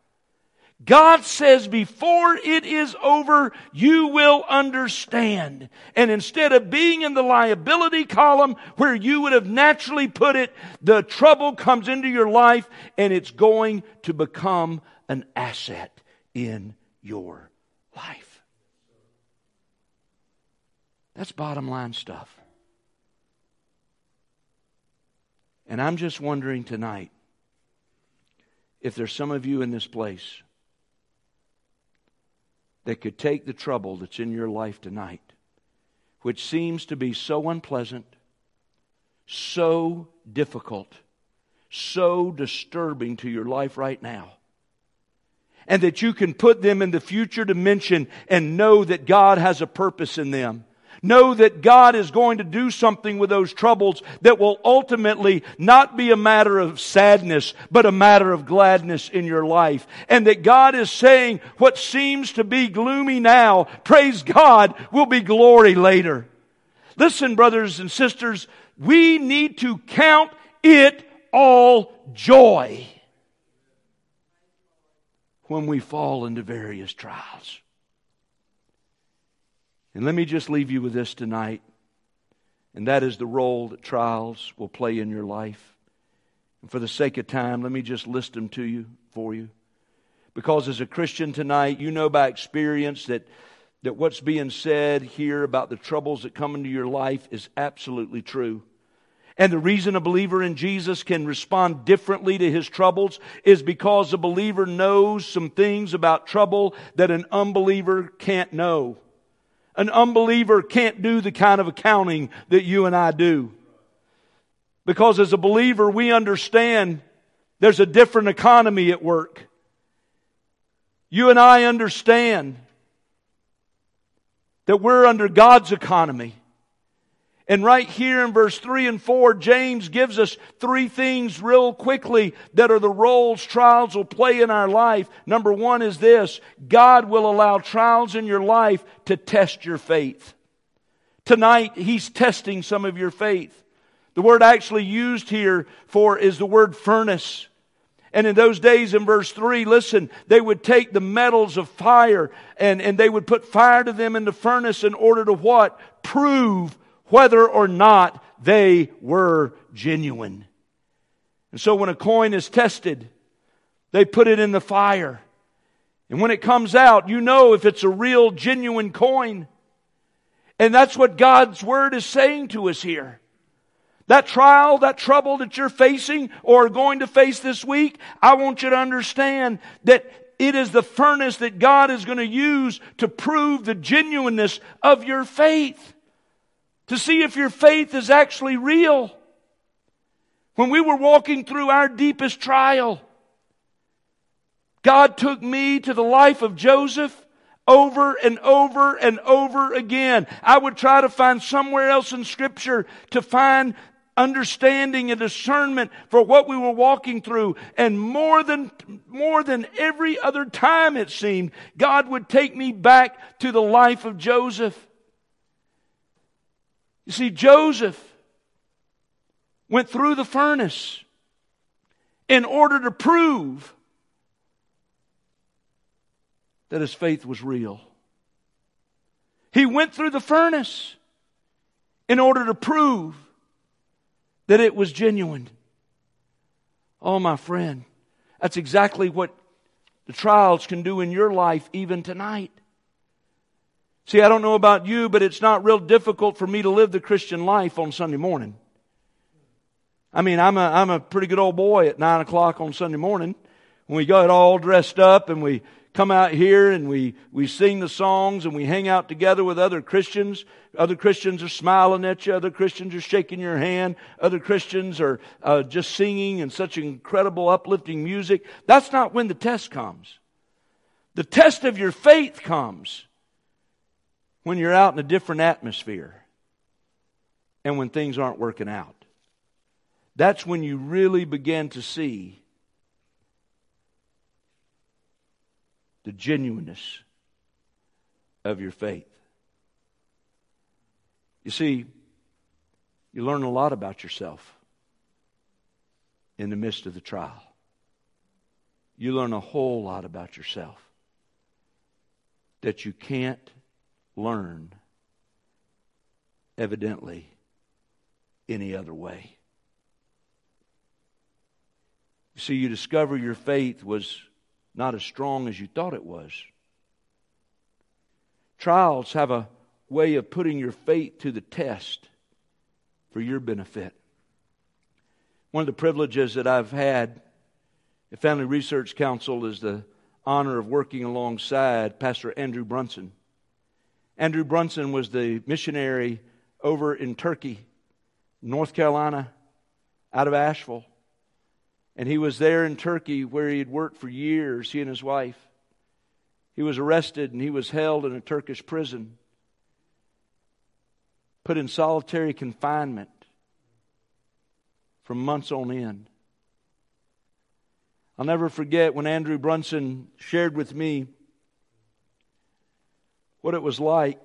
God says before it is over, you will understand. And instead of being in the liability column where you would have naturally put it, the trouble comes into your life and it's going to become an asset in your life. That's bottom line stuff. And I'm just wondering tonight if there's some of you in this place that could take the trouble that's in your life tonight, which seems to be so unpleasant, so difficult, so disturbing to your life right now. And that you can put them in the future dimension and know that God has a purpose in them. Know that God is going to do something with those troubles that will ultimately not be a matter of sadness, but a matter of gladness in your life. And that God is saying what seems to be gloomy now, praise God, will be glory later. Listen, brothers and sisters, we need to count it all joy when we fall into various trials. And let me just leave you with this tonight, and that is the role that trials will play in your life. And for the sake of time, let me just list them to you for you. Because as a Christian tonight, you know by experience that, that what's being said here about the troubles that come into your life is absolutely true. And the reason a believer in Jesus can respond differently to his troubles is because a believer knows some things about trouble that an unbeliever can't know. An unbeliever can't do the kind of accounting that you and I do. Because as a believer, we understand there's a different economy at work. You and I understand that we're under God's economy. And right here in verse 3 and 4, James gives us three things real quickly that are the roles trials will play in our life. Number one is this God will allow trials in your life to test your faith. Tonight, He's testing some of your faith. The word actually used here for is the word furnace. And in those days, in verse 3, listen, they would take the metals of fire and, and they would put fire to them in the furnace in order to what? Prove whether or not they were genuine. And so when a coin is tested, they put it in the fire. And when it comes out, you know if it's a real, genuine coin. And that's what God's Word is saying to us here. That trial, that trouble that you're facing or are going to face this week, I want you to understand that it is the furnace that God is going to use to prove the genuineness of your faith to see if your faith is actually real. When we were walking through our deepest trial, God took me to the life of Joseph over and over and over again. I would try to find somewhere else in Scripture to find understanding and discernment for what we were walking through. And more than, more than every other time it seemed, God would take me back to the life of Joseph. You see, Joseph went through the furnace in order to prove that his faith was real. He went through the furnace in order to prove that it was genuine. Oh, my friend, that's exactly what the trials can do in your life even tonight. See, I don't know about you, but it's not real difficult for me to live the Christian life on Sunday morning. I mean, I'm a, I'm a pretty good old boy at 9 o'clock on Sunday morning when we got all dressed up and we come out here and we, we sing the songs and we hang out together with other Christians. Other Christians are smiling at you. Other Christians are shaking your hand. Other Christians are uh, just singing and such incredible uplifting music. That's not when the test comes. The test of your faith comes when you're out in a different atmosphere and when things aren't working out. That's when you really begin to see the genuineness of your faith. You see, you learn a lot about yourself in the midst of the trial. You learn a whole lot about yourself that you can't learn, evidently, any other way. See, you discover your faith was not as strong as you thought it was. Trials have a way of putting your faith to the test for your benefit. One of the privileges that I've had at Family Research Council is the honor of working alongside Pastor Andrew Brunson. Andrew Brunson was the missionary over in Turkey, North Carolina, out of Asheville. And he was there in Turkey where he had worked for years, he and his wife. He was arrested and he was held in a Turkish prison, put in solitary confinement for months on end. I'll never forget when Andrew Brunson shared with me what it was like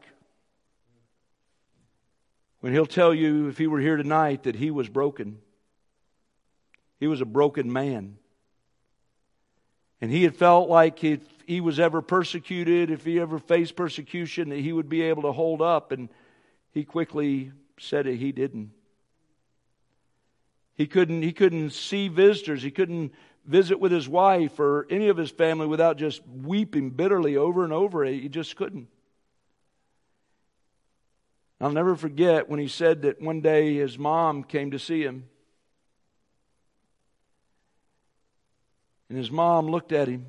when he'll tell you, if he were here tonight, that he was broken. He was a broken man. And he had felt like if he was ever persecuted, if he ever faced persecution, that he would be able to hold up. And he quickly said that he didn't. He couldn't, he couldn't see visitors. He couldn't visit with his wife or any of his family without just weeping bitterly over and over. He just couldn't. I'll never forget when he said that one day his mom came to see him. And his mom looked at him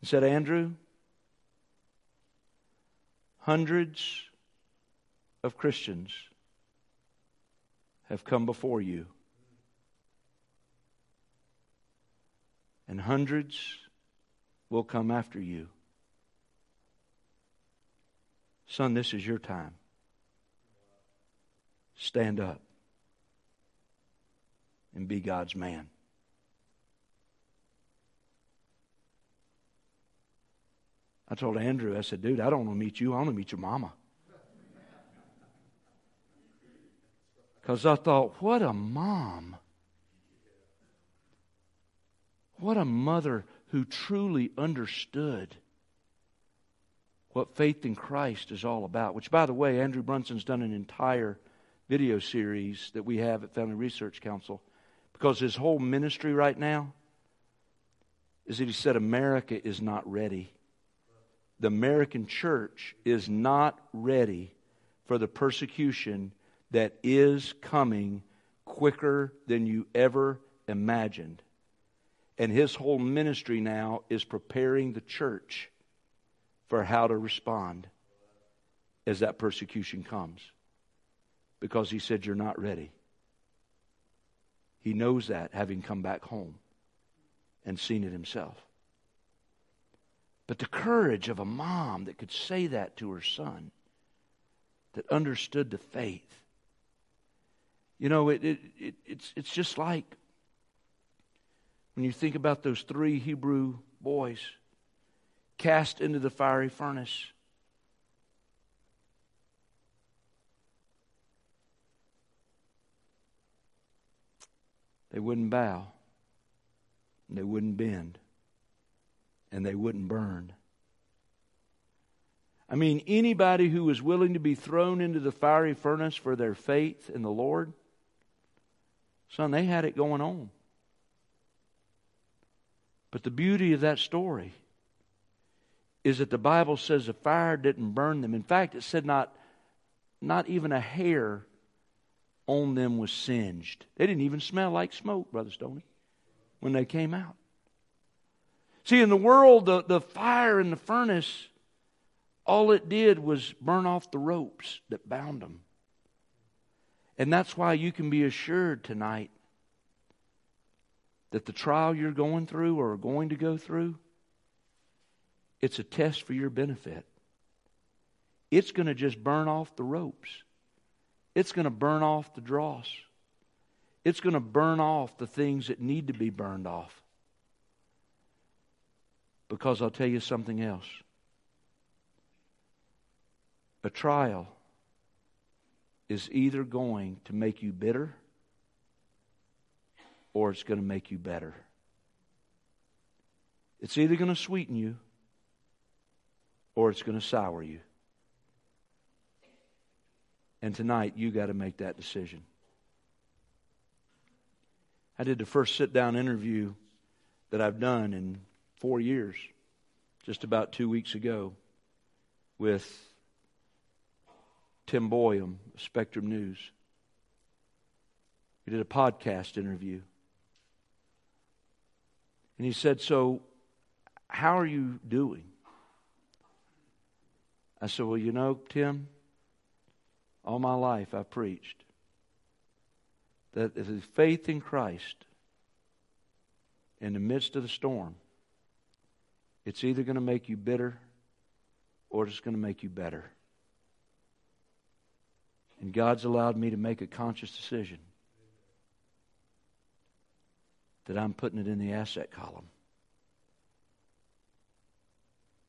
and said, Andrew, hundreds of Christians have come before you, and hundreds will come after you. Son, this is your time. Stand up and be God's man. I told Andrew, I said, dude, I don't want to meet you. I want to meet your mama. Because I thought, what a mom. What a mother who truly understood what faith in Christ is all about. Which, by the way, Andrew Brunson's done an entire video series that we have at Family Research Council because his whole ministry right now is that he said America is not ready. The American church is not ready for the persecution that is coming quicker than you ever imagined. And his whole ministry now is preparing the church for how to respond as that persecution comes. Because he said, You're not ready. He knows that, having come back home and seen it himself. But the courage of a mom that could say that to her son, that understood the faith. You know, it, it, it, it's, it's just like when you think about those three Hebrew boys cast into the fiery furnace. They wouldn't bow, they wouldn't bend, and they wouldn't burn. I mean, anybody who was willing to be thrown into the fiery furnace for their faith in the Lord, son, they had it going on. But the beauty of that story is that the Bible says the fire didn't burn them. In fact, it said not, not even a hair on them was singed. They didn't even smell like smoke, Brother Stoney, when they came out. See, in the world, the, the fire in the furnace, all it did was burn off the ropes that bound them. And that's why you can be assured tonight that the trial you're going through or going to go through, it's a test for your benefit. It's going to just burn off the ropes. It's going to burn off the dross. It's going to burn off the things that need to be burned off. Because I'll tell you something else. A trial is either going to make you bitter or it's going to make you better. It's either going to sweeten you or it's going to sour you. And tonight, you got to make that decision. I did the first sit down interview that I've done in four years, just about two weeks ago, with Tim Boyum, Spectrum News. We did a podcast interview. And he said, So, how are you doing? I said, Well, you know, Tim, all my life I've preached that if the faith in Christ in the midst of the storm, it's either going to make you bitter or it's going to make you better. And God's allowed me to make a conscious decision that I'm putting it in the asset column.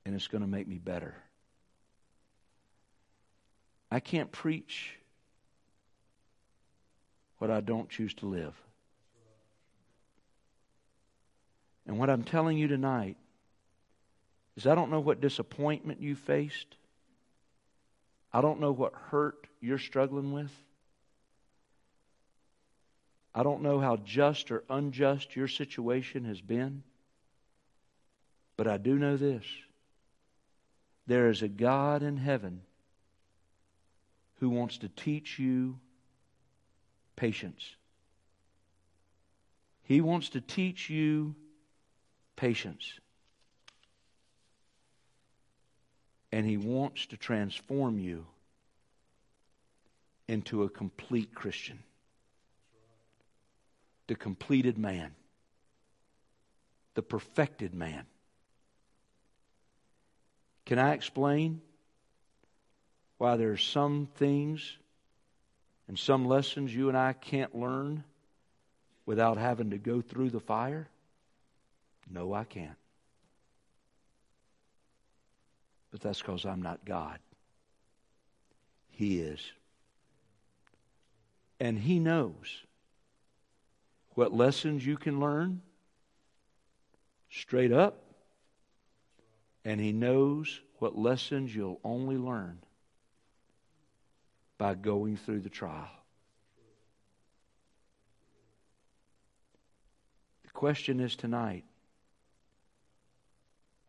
And it's going to make me better. I can't preach what I don't choose to live. And what I'm telling you tonight is I don't know what disappointment you faced. I don't know what hurt you're struggling with. I don't know how just or unjust your situation has been, but I do know this. There is a God in heaven who wants to teach you patience. He wants to teach you patience. And He wants to transform you into a complete Christian the completed man, the perfected man. Can I explain why there's some things and some lessons you and I can't learn without having to go through the fire? No, I can't. But that's because I'm not God. He is. And He knows what lessons you can learn straight up, and He knows what lessons you'll only learn by going through the trial. The question is tonight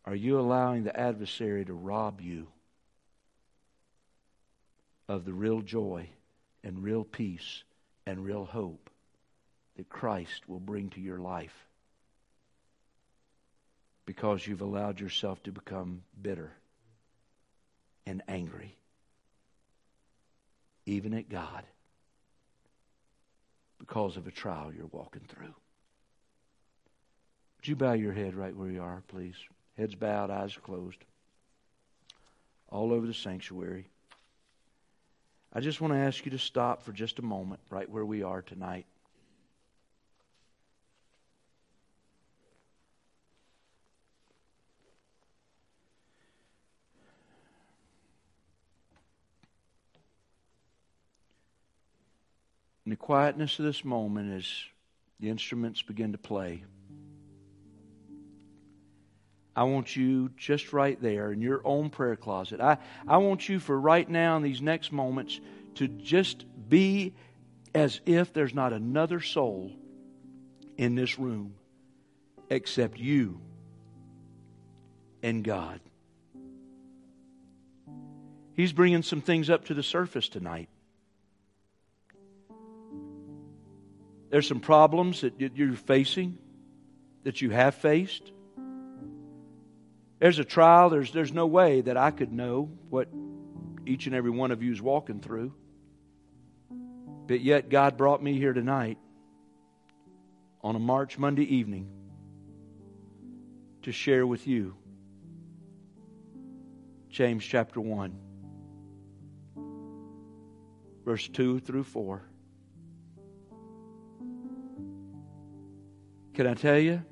are you allowing the adversary to rob you of the real joy and real peace and real hope that Christ will bring to your life? Because you've allowed yourself to become bitter and angry even at God, because of a trial you're walking through. Would you bow your head right where you are, please? Heads bowed, eyes closed. All over the sanctuary. I just want to ask you to stop for just a moment right where we are tonight. Quietness of this moment, as the instruments begin to play, I want you just right there in your own prayer closet. I, I want you for right now in these next moments to just be as if there's not another soul in this room except you and God. He's bringing some things up to the surface tonight. There's some problems that you're facing, that you have faced. There's a trial. There's, there's no way that I could know what each and every one of you is walking through. But yet, God brought me here tonight on a March Monday evening to share with you James chapter 1, verse 2 through 4. Can I tell you?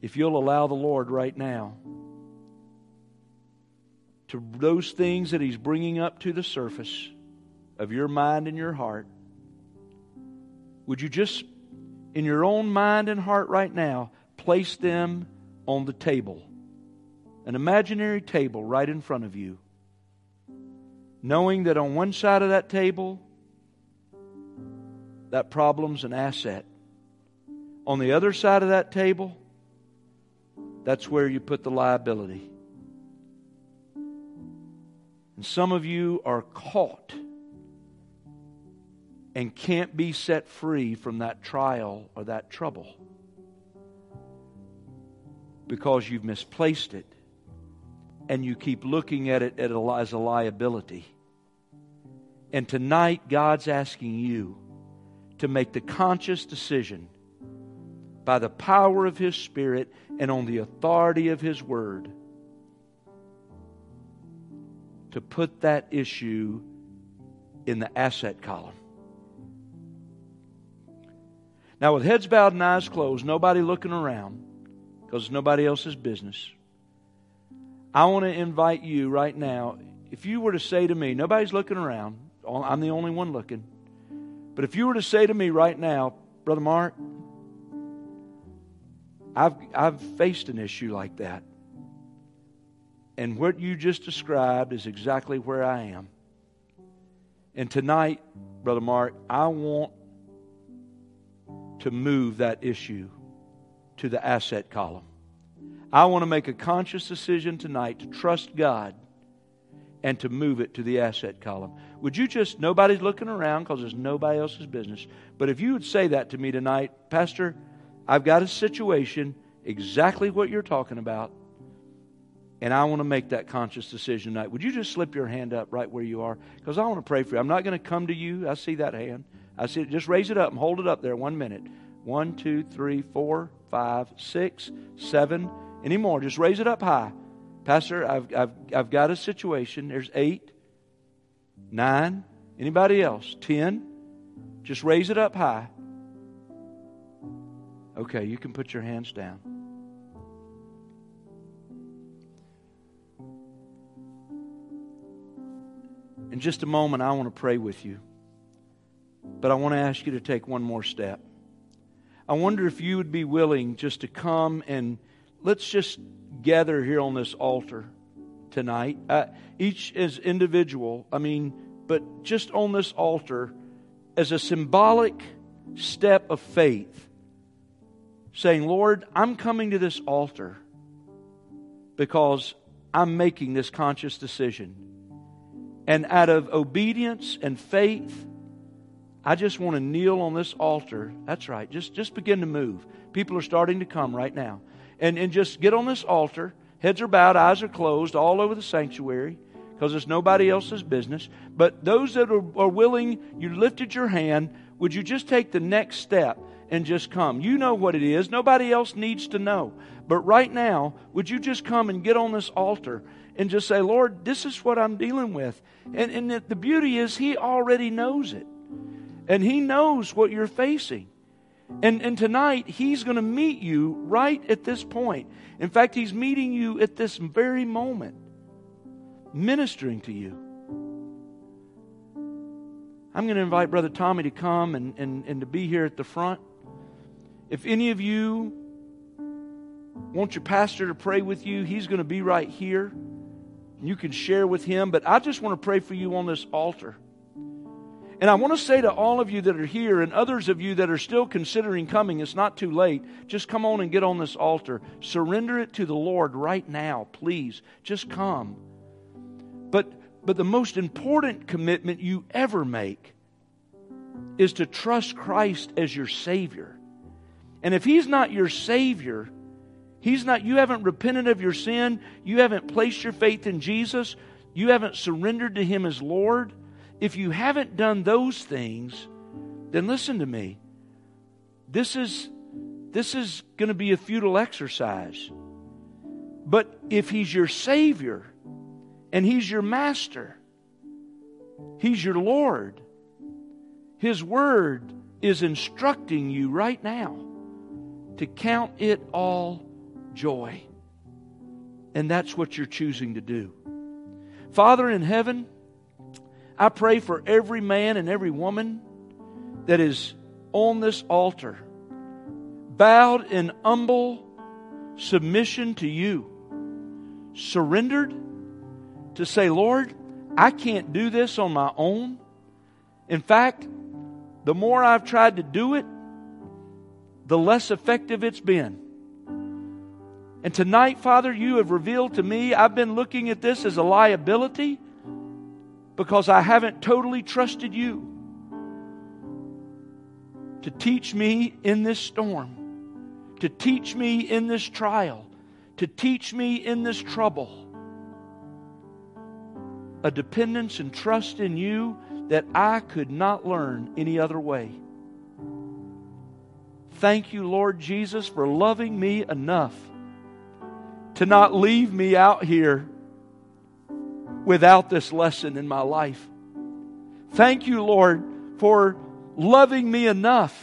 If you'll allow the Lord right now to those things that He's bringing up to the surface of your mind and your heart, would you just, in your own mind and heart right now, place them on the table? An imaginary table right in front of you. Knowing that on one side of that table, that problem's an asset. On the other side of that table, that's where you put the liability. And some of you are caught and can't be set free from that trial or that trouble because you've misplaced it and you keep looking at it as a liability. And tonight, God's asking you to make the conscious decision by the power of His Spirit and on the authority of His Word to put that issue in the asset column. Now, with heads bowed and eyes closed, nobody looking around, because it's nobody else's business, I want to invite you right now. If you were to say to me, nobody's looking around, I'm the only one looking. But if you were to say to me right now, Brother Mark, I've, I've faced an issue like that. And what you just described is exactly where I am. And tonight, Brother Mark, I want to move that issue to the asset column. I want to make a conscious decision tonight to trust God and to move it to the asset column. Would you just, nobody's looking around because it's nobody else's business, but if you would say that to me tonight, Pastor, I've got a situation, exactly what you're talking about, and I want to make that conscious decision tonight. Would you just slip your hand up right where you are? Because I want to pray for you. I'm not going to come to you. I see that hand. I see it. Just raise it up and hold it up there one minute. One, two, three, four, five, six, seven. Any more? Just raise it up high. Pastor, I've, I've, I've got a situation. There's eight, nine, anybody else? Ten. Just raise it up high. Okay, you can put your hands down. In just a moment, I want to pray with you. But I want to ask you to take one more step. I wonder if you would be willing just to come and let's just gather here on this altar tonight. Uh, each as individual, I mean, but just on this altar as a symbolic step of faith, saying, Lord, I'm coming to this altar because I'm making this conscious decision. And out of obedience and faith, I just want to kneel on this altar. That's right. Just, just begin to move. People are starting to come right now. And, and just get on this altar. Heads are bowed, eyes are closed all over the sanctuary because it's nobody else's business. But those that are, are willing, you lifted your hand. Would you just take the next step and just come? You know what it is. Nobody else needs to know. But right now, would you just come and get on this altar and just say, Lord, this is what I'm dealing with? And, and the beauty is, He already knows it. And He knows what you're facing. And, and tonight, He's going to meet you right at this point. In fact, He's meeting you at this very moment, ministering to you. I'm going to invite Brother Tommy to come and, and, and to be here at the front. If any of you want your pastor to pray with you, he's going to be right here. You can share with him, but I just want to pray for you on this altar. And I want to say to all of you that are here and others of you that are still considering coming, it's not too late. Just come on and get on this altar. Surrender it to the Lord right now, please. Just come. But but the most important commitment you ever make is to trust Christ as your savior. And if he's not your savior, he's not you haven't repented of your sin, you haven't placed your faith in Jesus, you haven't surrendered to him as Lord, if you haven't done those things, then listen to me. This is this is going to be a futile exercise. But if he's your savior and he's your master, he's your Lord. His word is instructing you right now to count it all joy. And that's what you're choosing to do. Father in heaven, I pray for every man and every woman that is on this altar, bowed in humble submission to you, surrendered to say, Lord, I can't do this on my own. In fact, the more I've tried to do it, the less effective it's been. And tonight, Father, you have revealed to me, I've been looking at this as a liability because I haven't totally trusted you to teach me in this storm, to teach me in this trial, to teach me in this trouble. A dependence and trust in you that I could not learn any other way. Thank you, Lord Jesus, for loving me enough to not leave me out here without this lesson in my life. Thank you, Lord, for loving me enough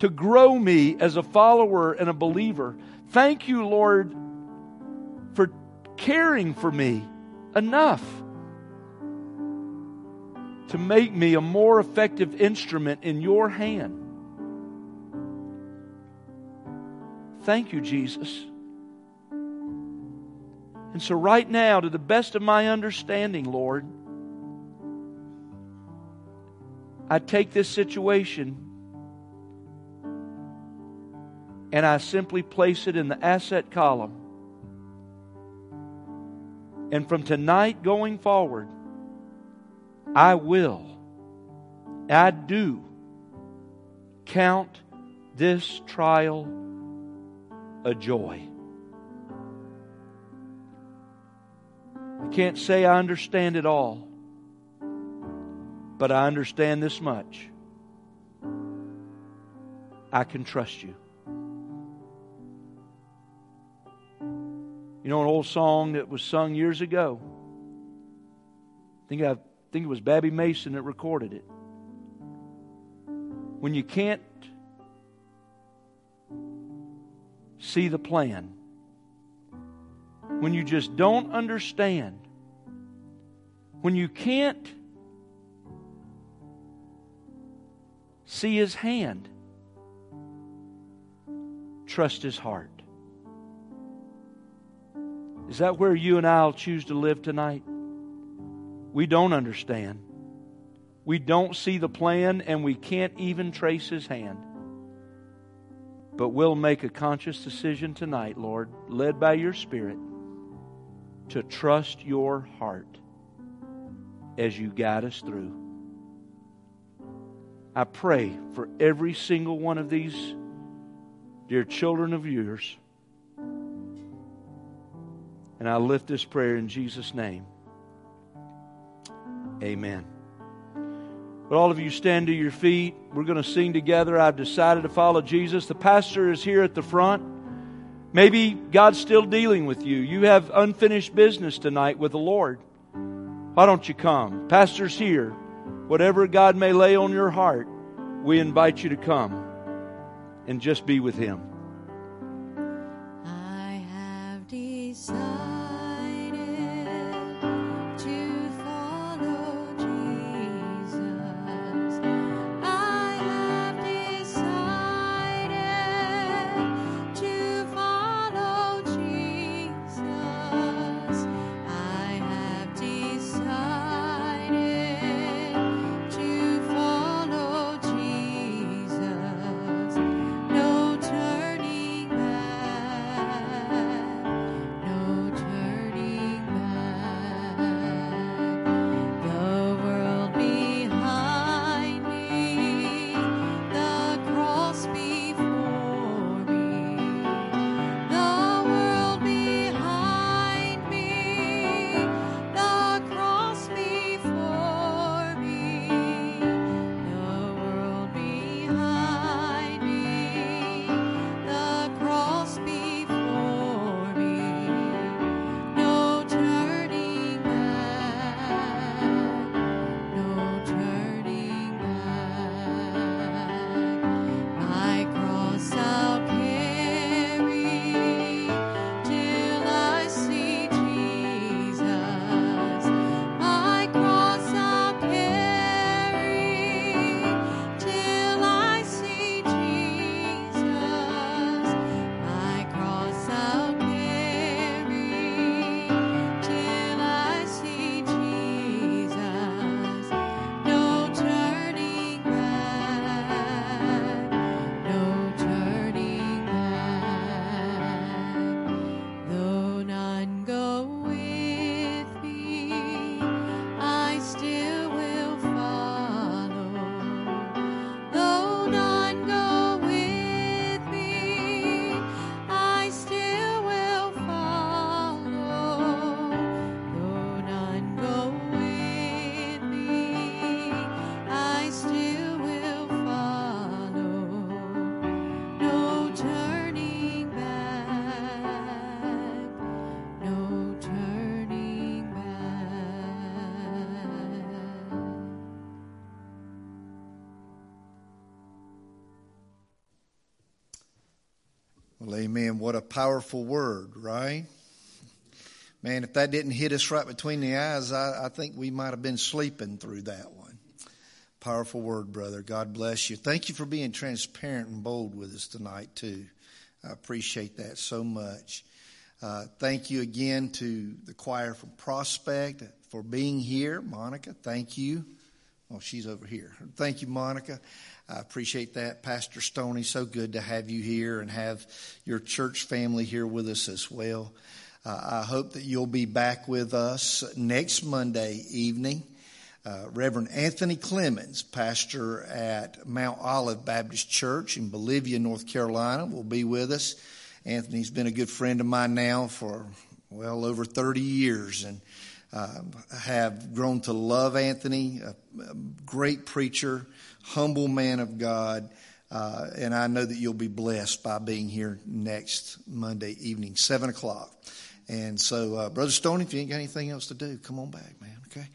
to grow me as a follower and a believer. Thank you, Lord, for caring for me enough to make me a more effective instrument in your hand. Thank you, Jesus. And so, right now, to the best of my understanding, Lord, I take this situation and I simply place it in the asset column. And from tonight going forward, I will, I do count this trial a joy. I can't say I understand it all, but I understand this much. I can trust you. You know, an old song that was sung years ago. I think, I think it was Babbie Mason that recorded it. When you can't see the plan, when you just don't understand, when you can't see his hand, trust his heart. Is that where you and I will choose to live tonight? We don't understand. We don't see the plan and we can't even trace his hand. But we'll make a conscious decision tonight, Lord, led by your Spirit, to trust your heart as you guide us through. I pray for every single one of these dear children of yours. And I lift this prayer in Jesus' name. Amen. But all of you stand to your feet. We're going to sing together. I've decided to follow Jesus. The pastor is here at the front. Maybe God's still dealing with you. You have unfinished business tonight with the Lord. Why don't you come? Pastor's here. Whatever God may lay on your heart, we invite you to come and just be with Him. What a powerful word, right? Man, if that didn't hit us right between the eyes, I, I think we might have been sleeping through that one. Powerful word, brother. God bless you. Thank you for being transparent and bold with us tonight, too. I appreciate that so much. Uh, thank you again to the choir from Prospect for being here. Monica, thank you. Oh, she's over here. Thank you, Monica. I appreciate that. Pastor Stoney, so good to have you here and have your church family here with us as well. Uh, I hope that you'll be back with us next Monday evening. Uh, Reverend Anthony Clemmons, pastor at Mount Olive Baptist Church in Bolivia, North Carolina, will be with us. Anthony's been a good friend of mine now for well over 30 years and uh, have grown to love Anthony, a, a great preacher, humble man of God. Uh, and I know that you'll be blessed by being here next Monday evening, 7 o'clock. And so, uh, Brother Stone, if you ain't got anything else to do, come on back, man. Okay.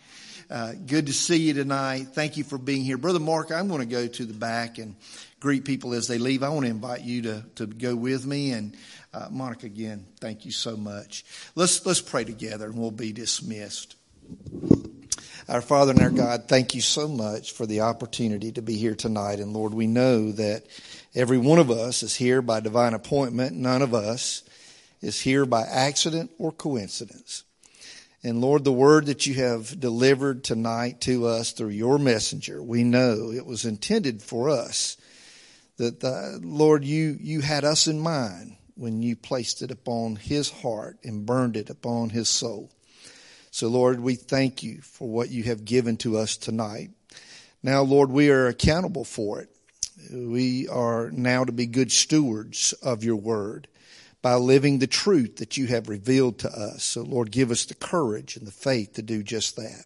Uh, good to see you tonight. Thank you for being here. Brother Mark, I'm going to go to the back and greet people as they leave. I want to invite you to, to go with me. And uh, Monica, again, thank you so much. Let's, let's pray together and we'll be dismissed. Our Father and our God, thank you so much for the opportunity to be here tonight. And Lord, we know that every one of us is here by divine appointment. None of us is here by accident or coincidence. And Lord, the word that you have delivered tonight to us through your messenger, we know it was intended for us. That the, Lord, you, you had us in mind when you placed it upon his heart and burned it upon his soul. So Lord, we thank you for what you have given to us tonight. Now, Lord, we are accountable for it. We are now to be good stewards of your word by living the truth that you have revealed to us. So, Lord, give us the courage and the faith to do just that.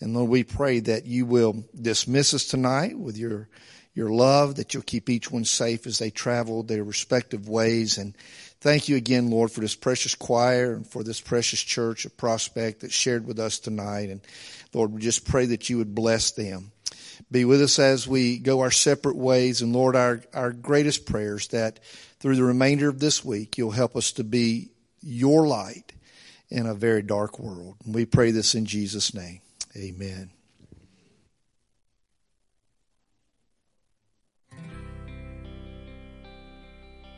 And Lord, we pray that you will dismiss us tonight with your your love, that you'll keep each one safe as they travel their respective ways. And thank you again, Lord, for this precious choir and for this precious church of Prospect that shared with us tonight. And Lord, we just pray that you would bless them. Be with us as we go our separate ways. And Lord, our, our greatest prayers that through the remainder of this week, you'll help us to be your light in a very dark world. And we pray this in Jesus' name. Amen.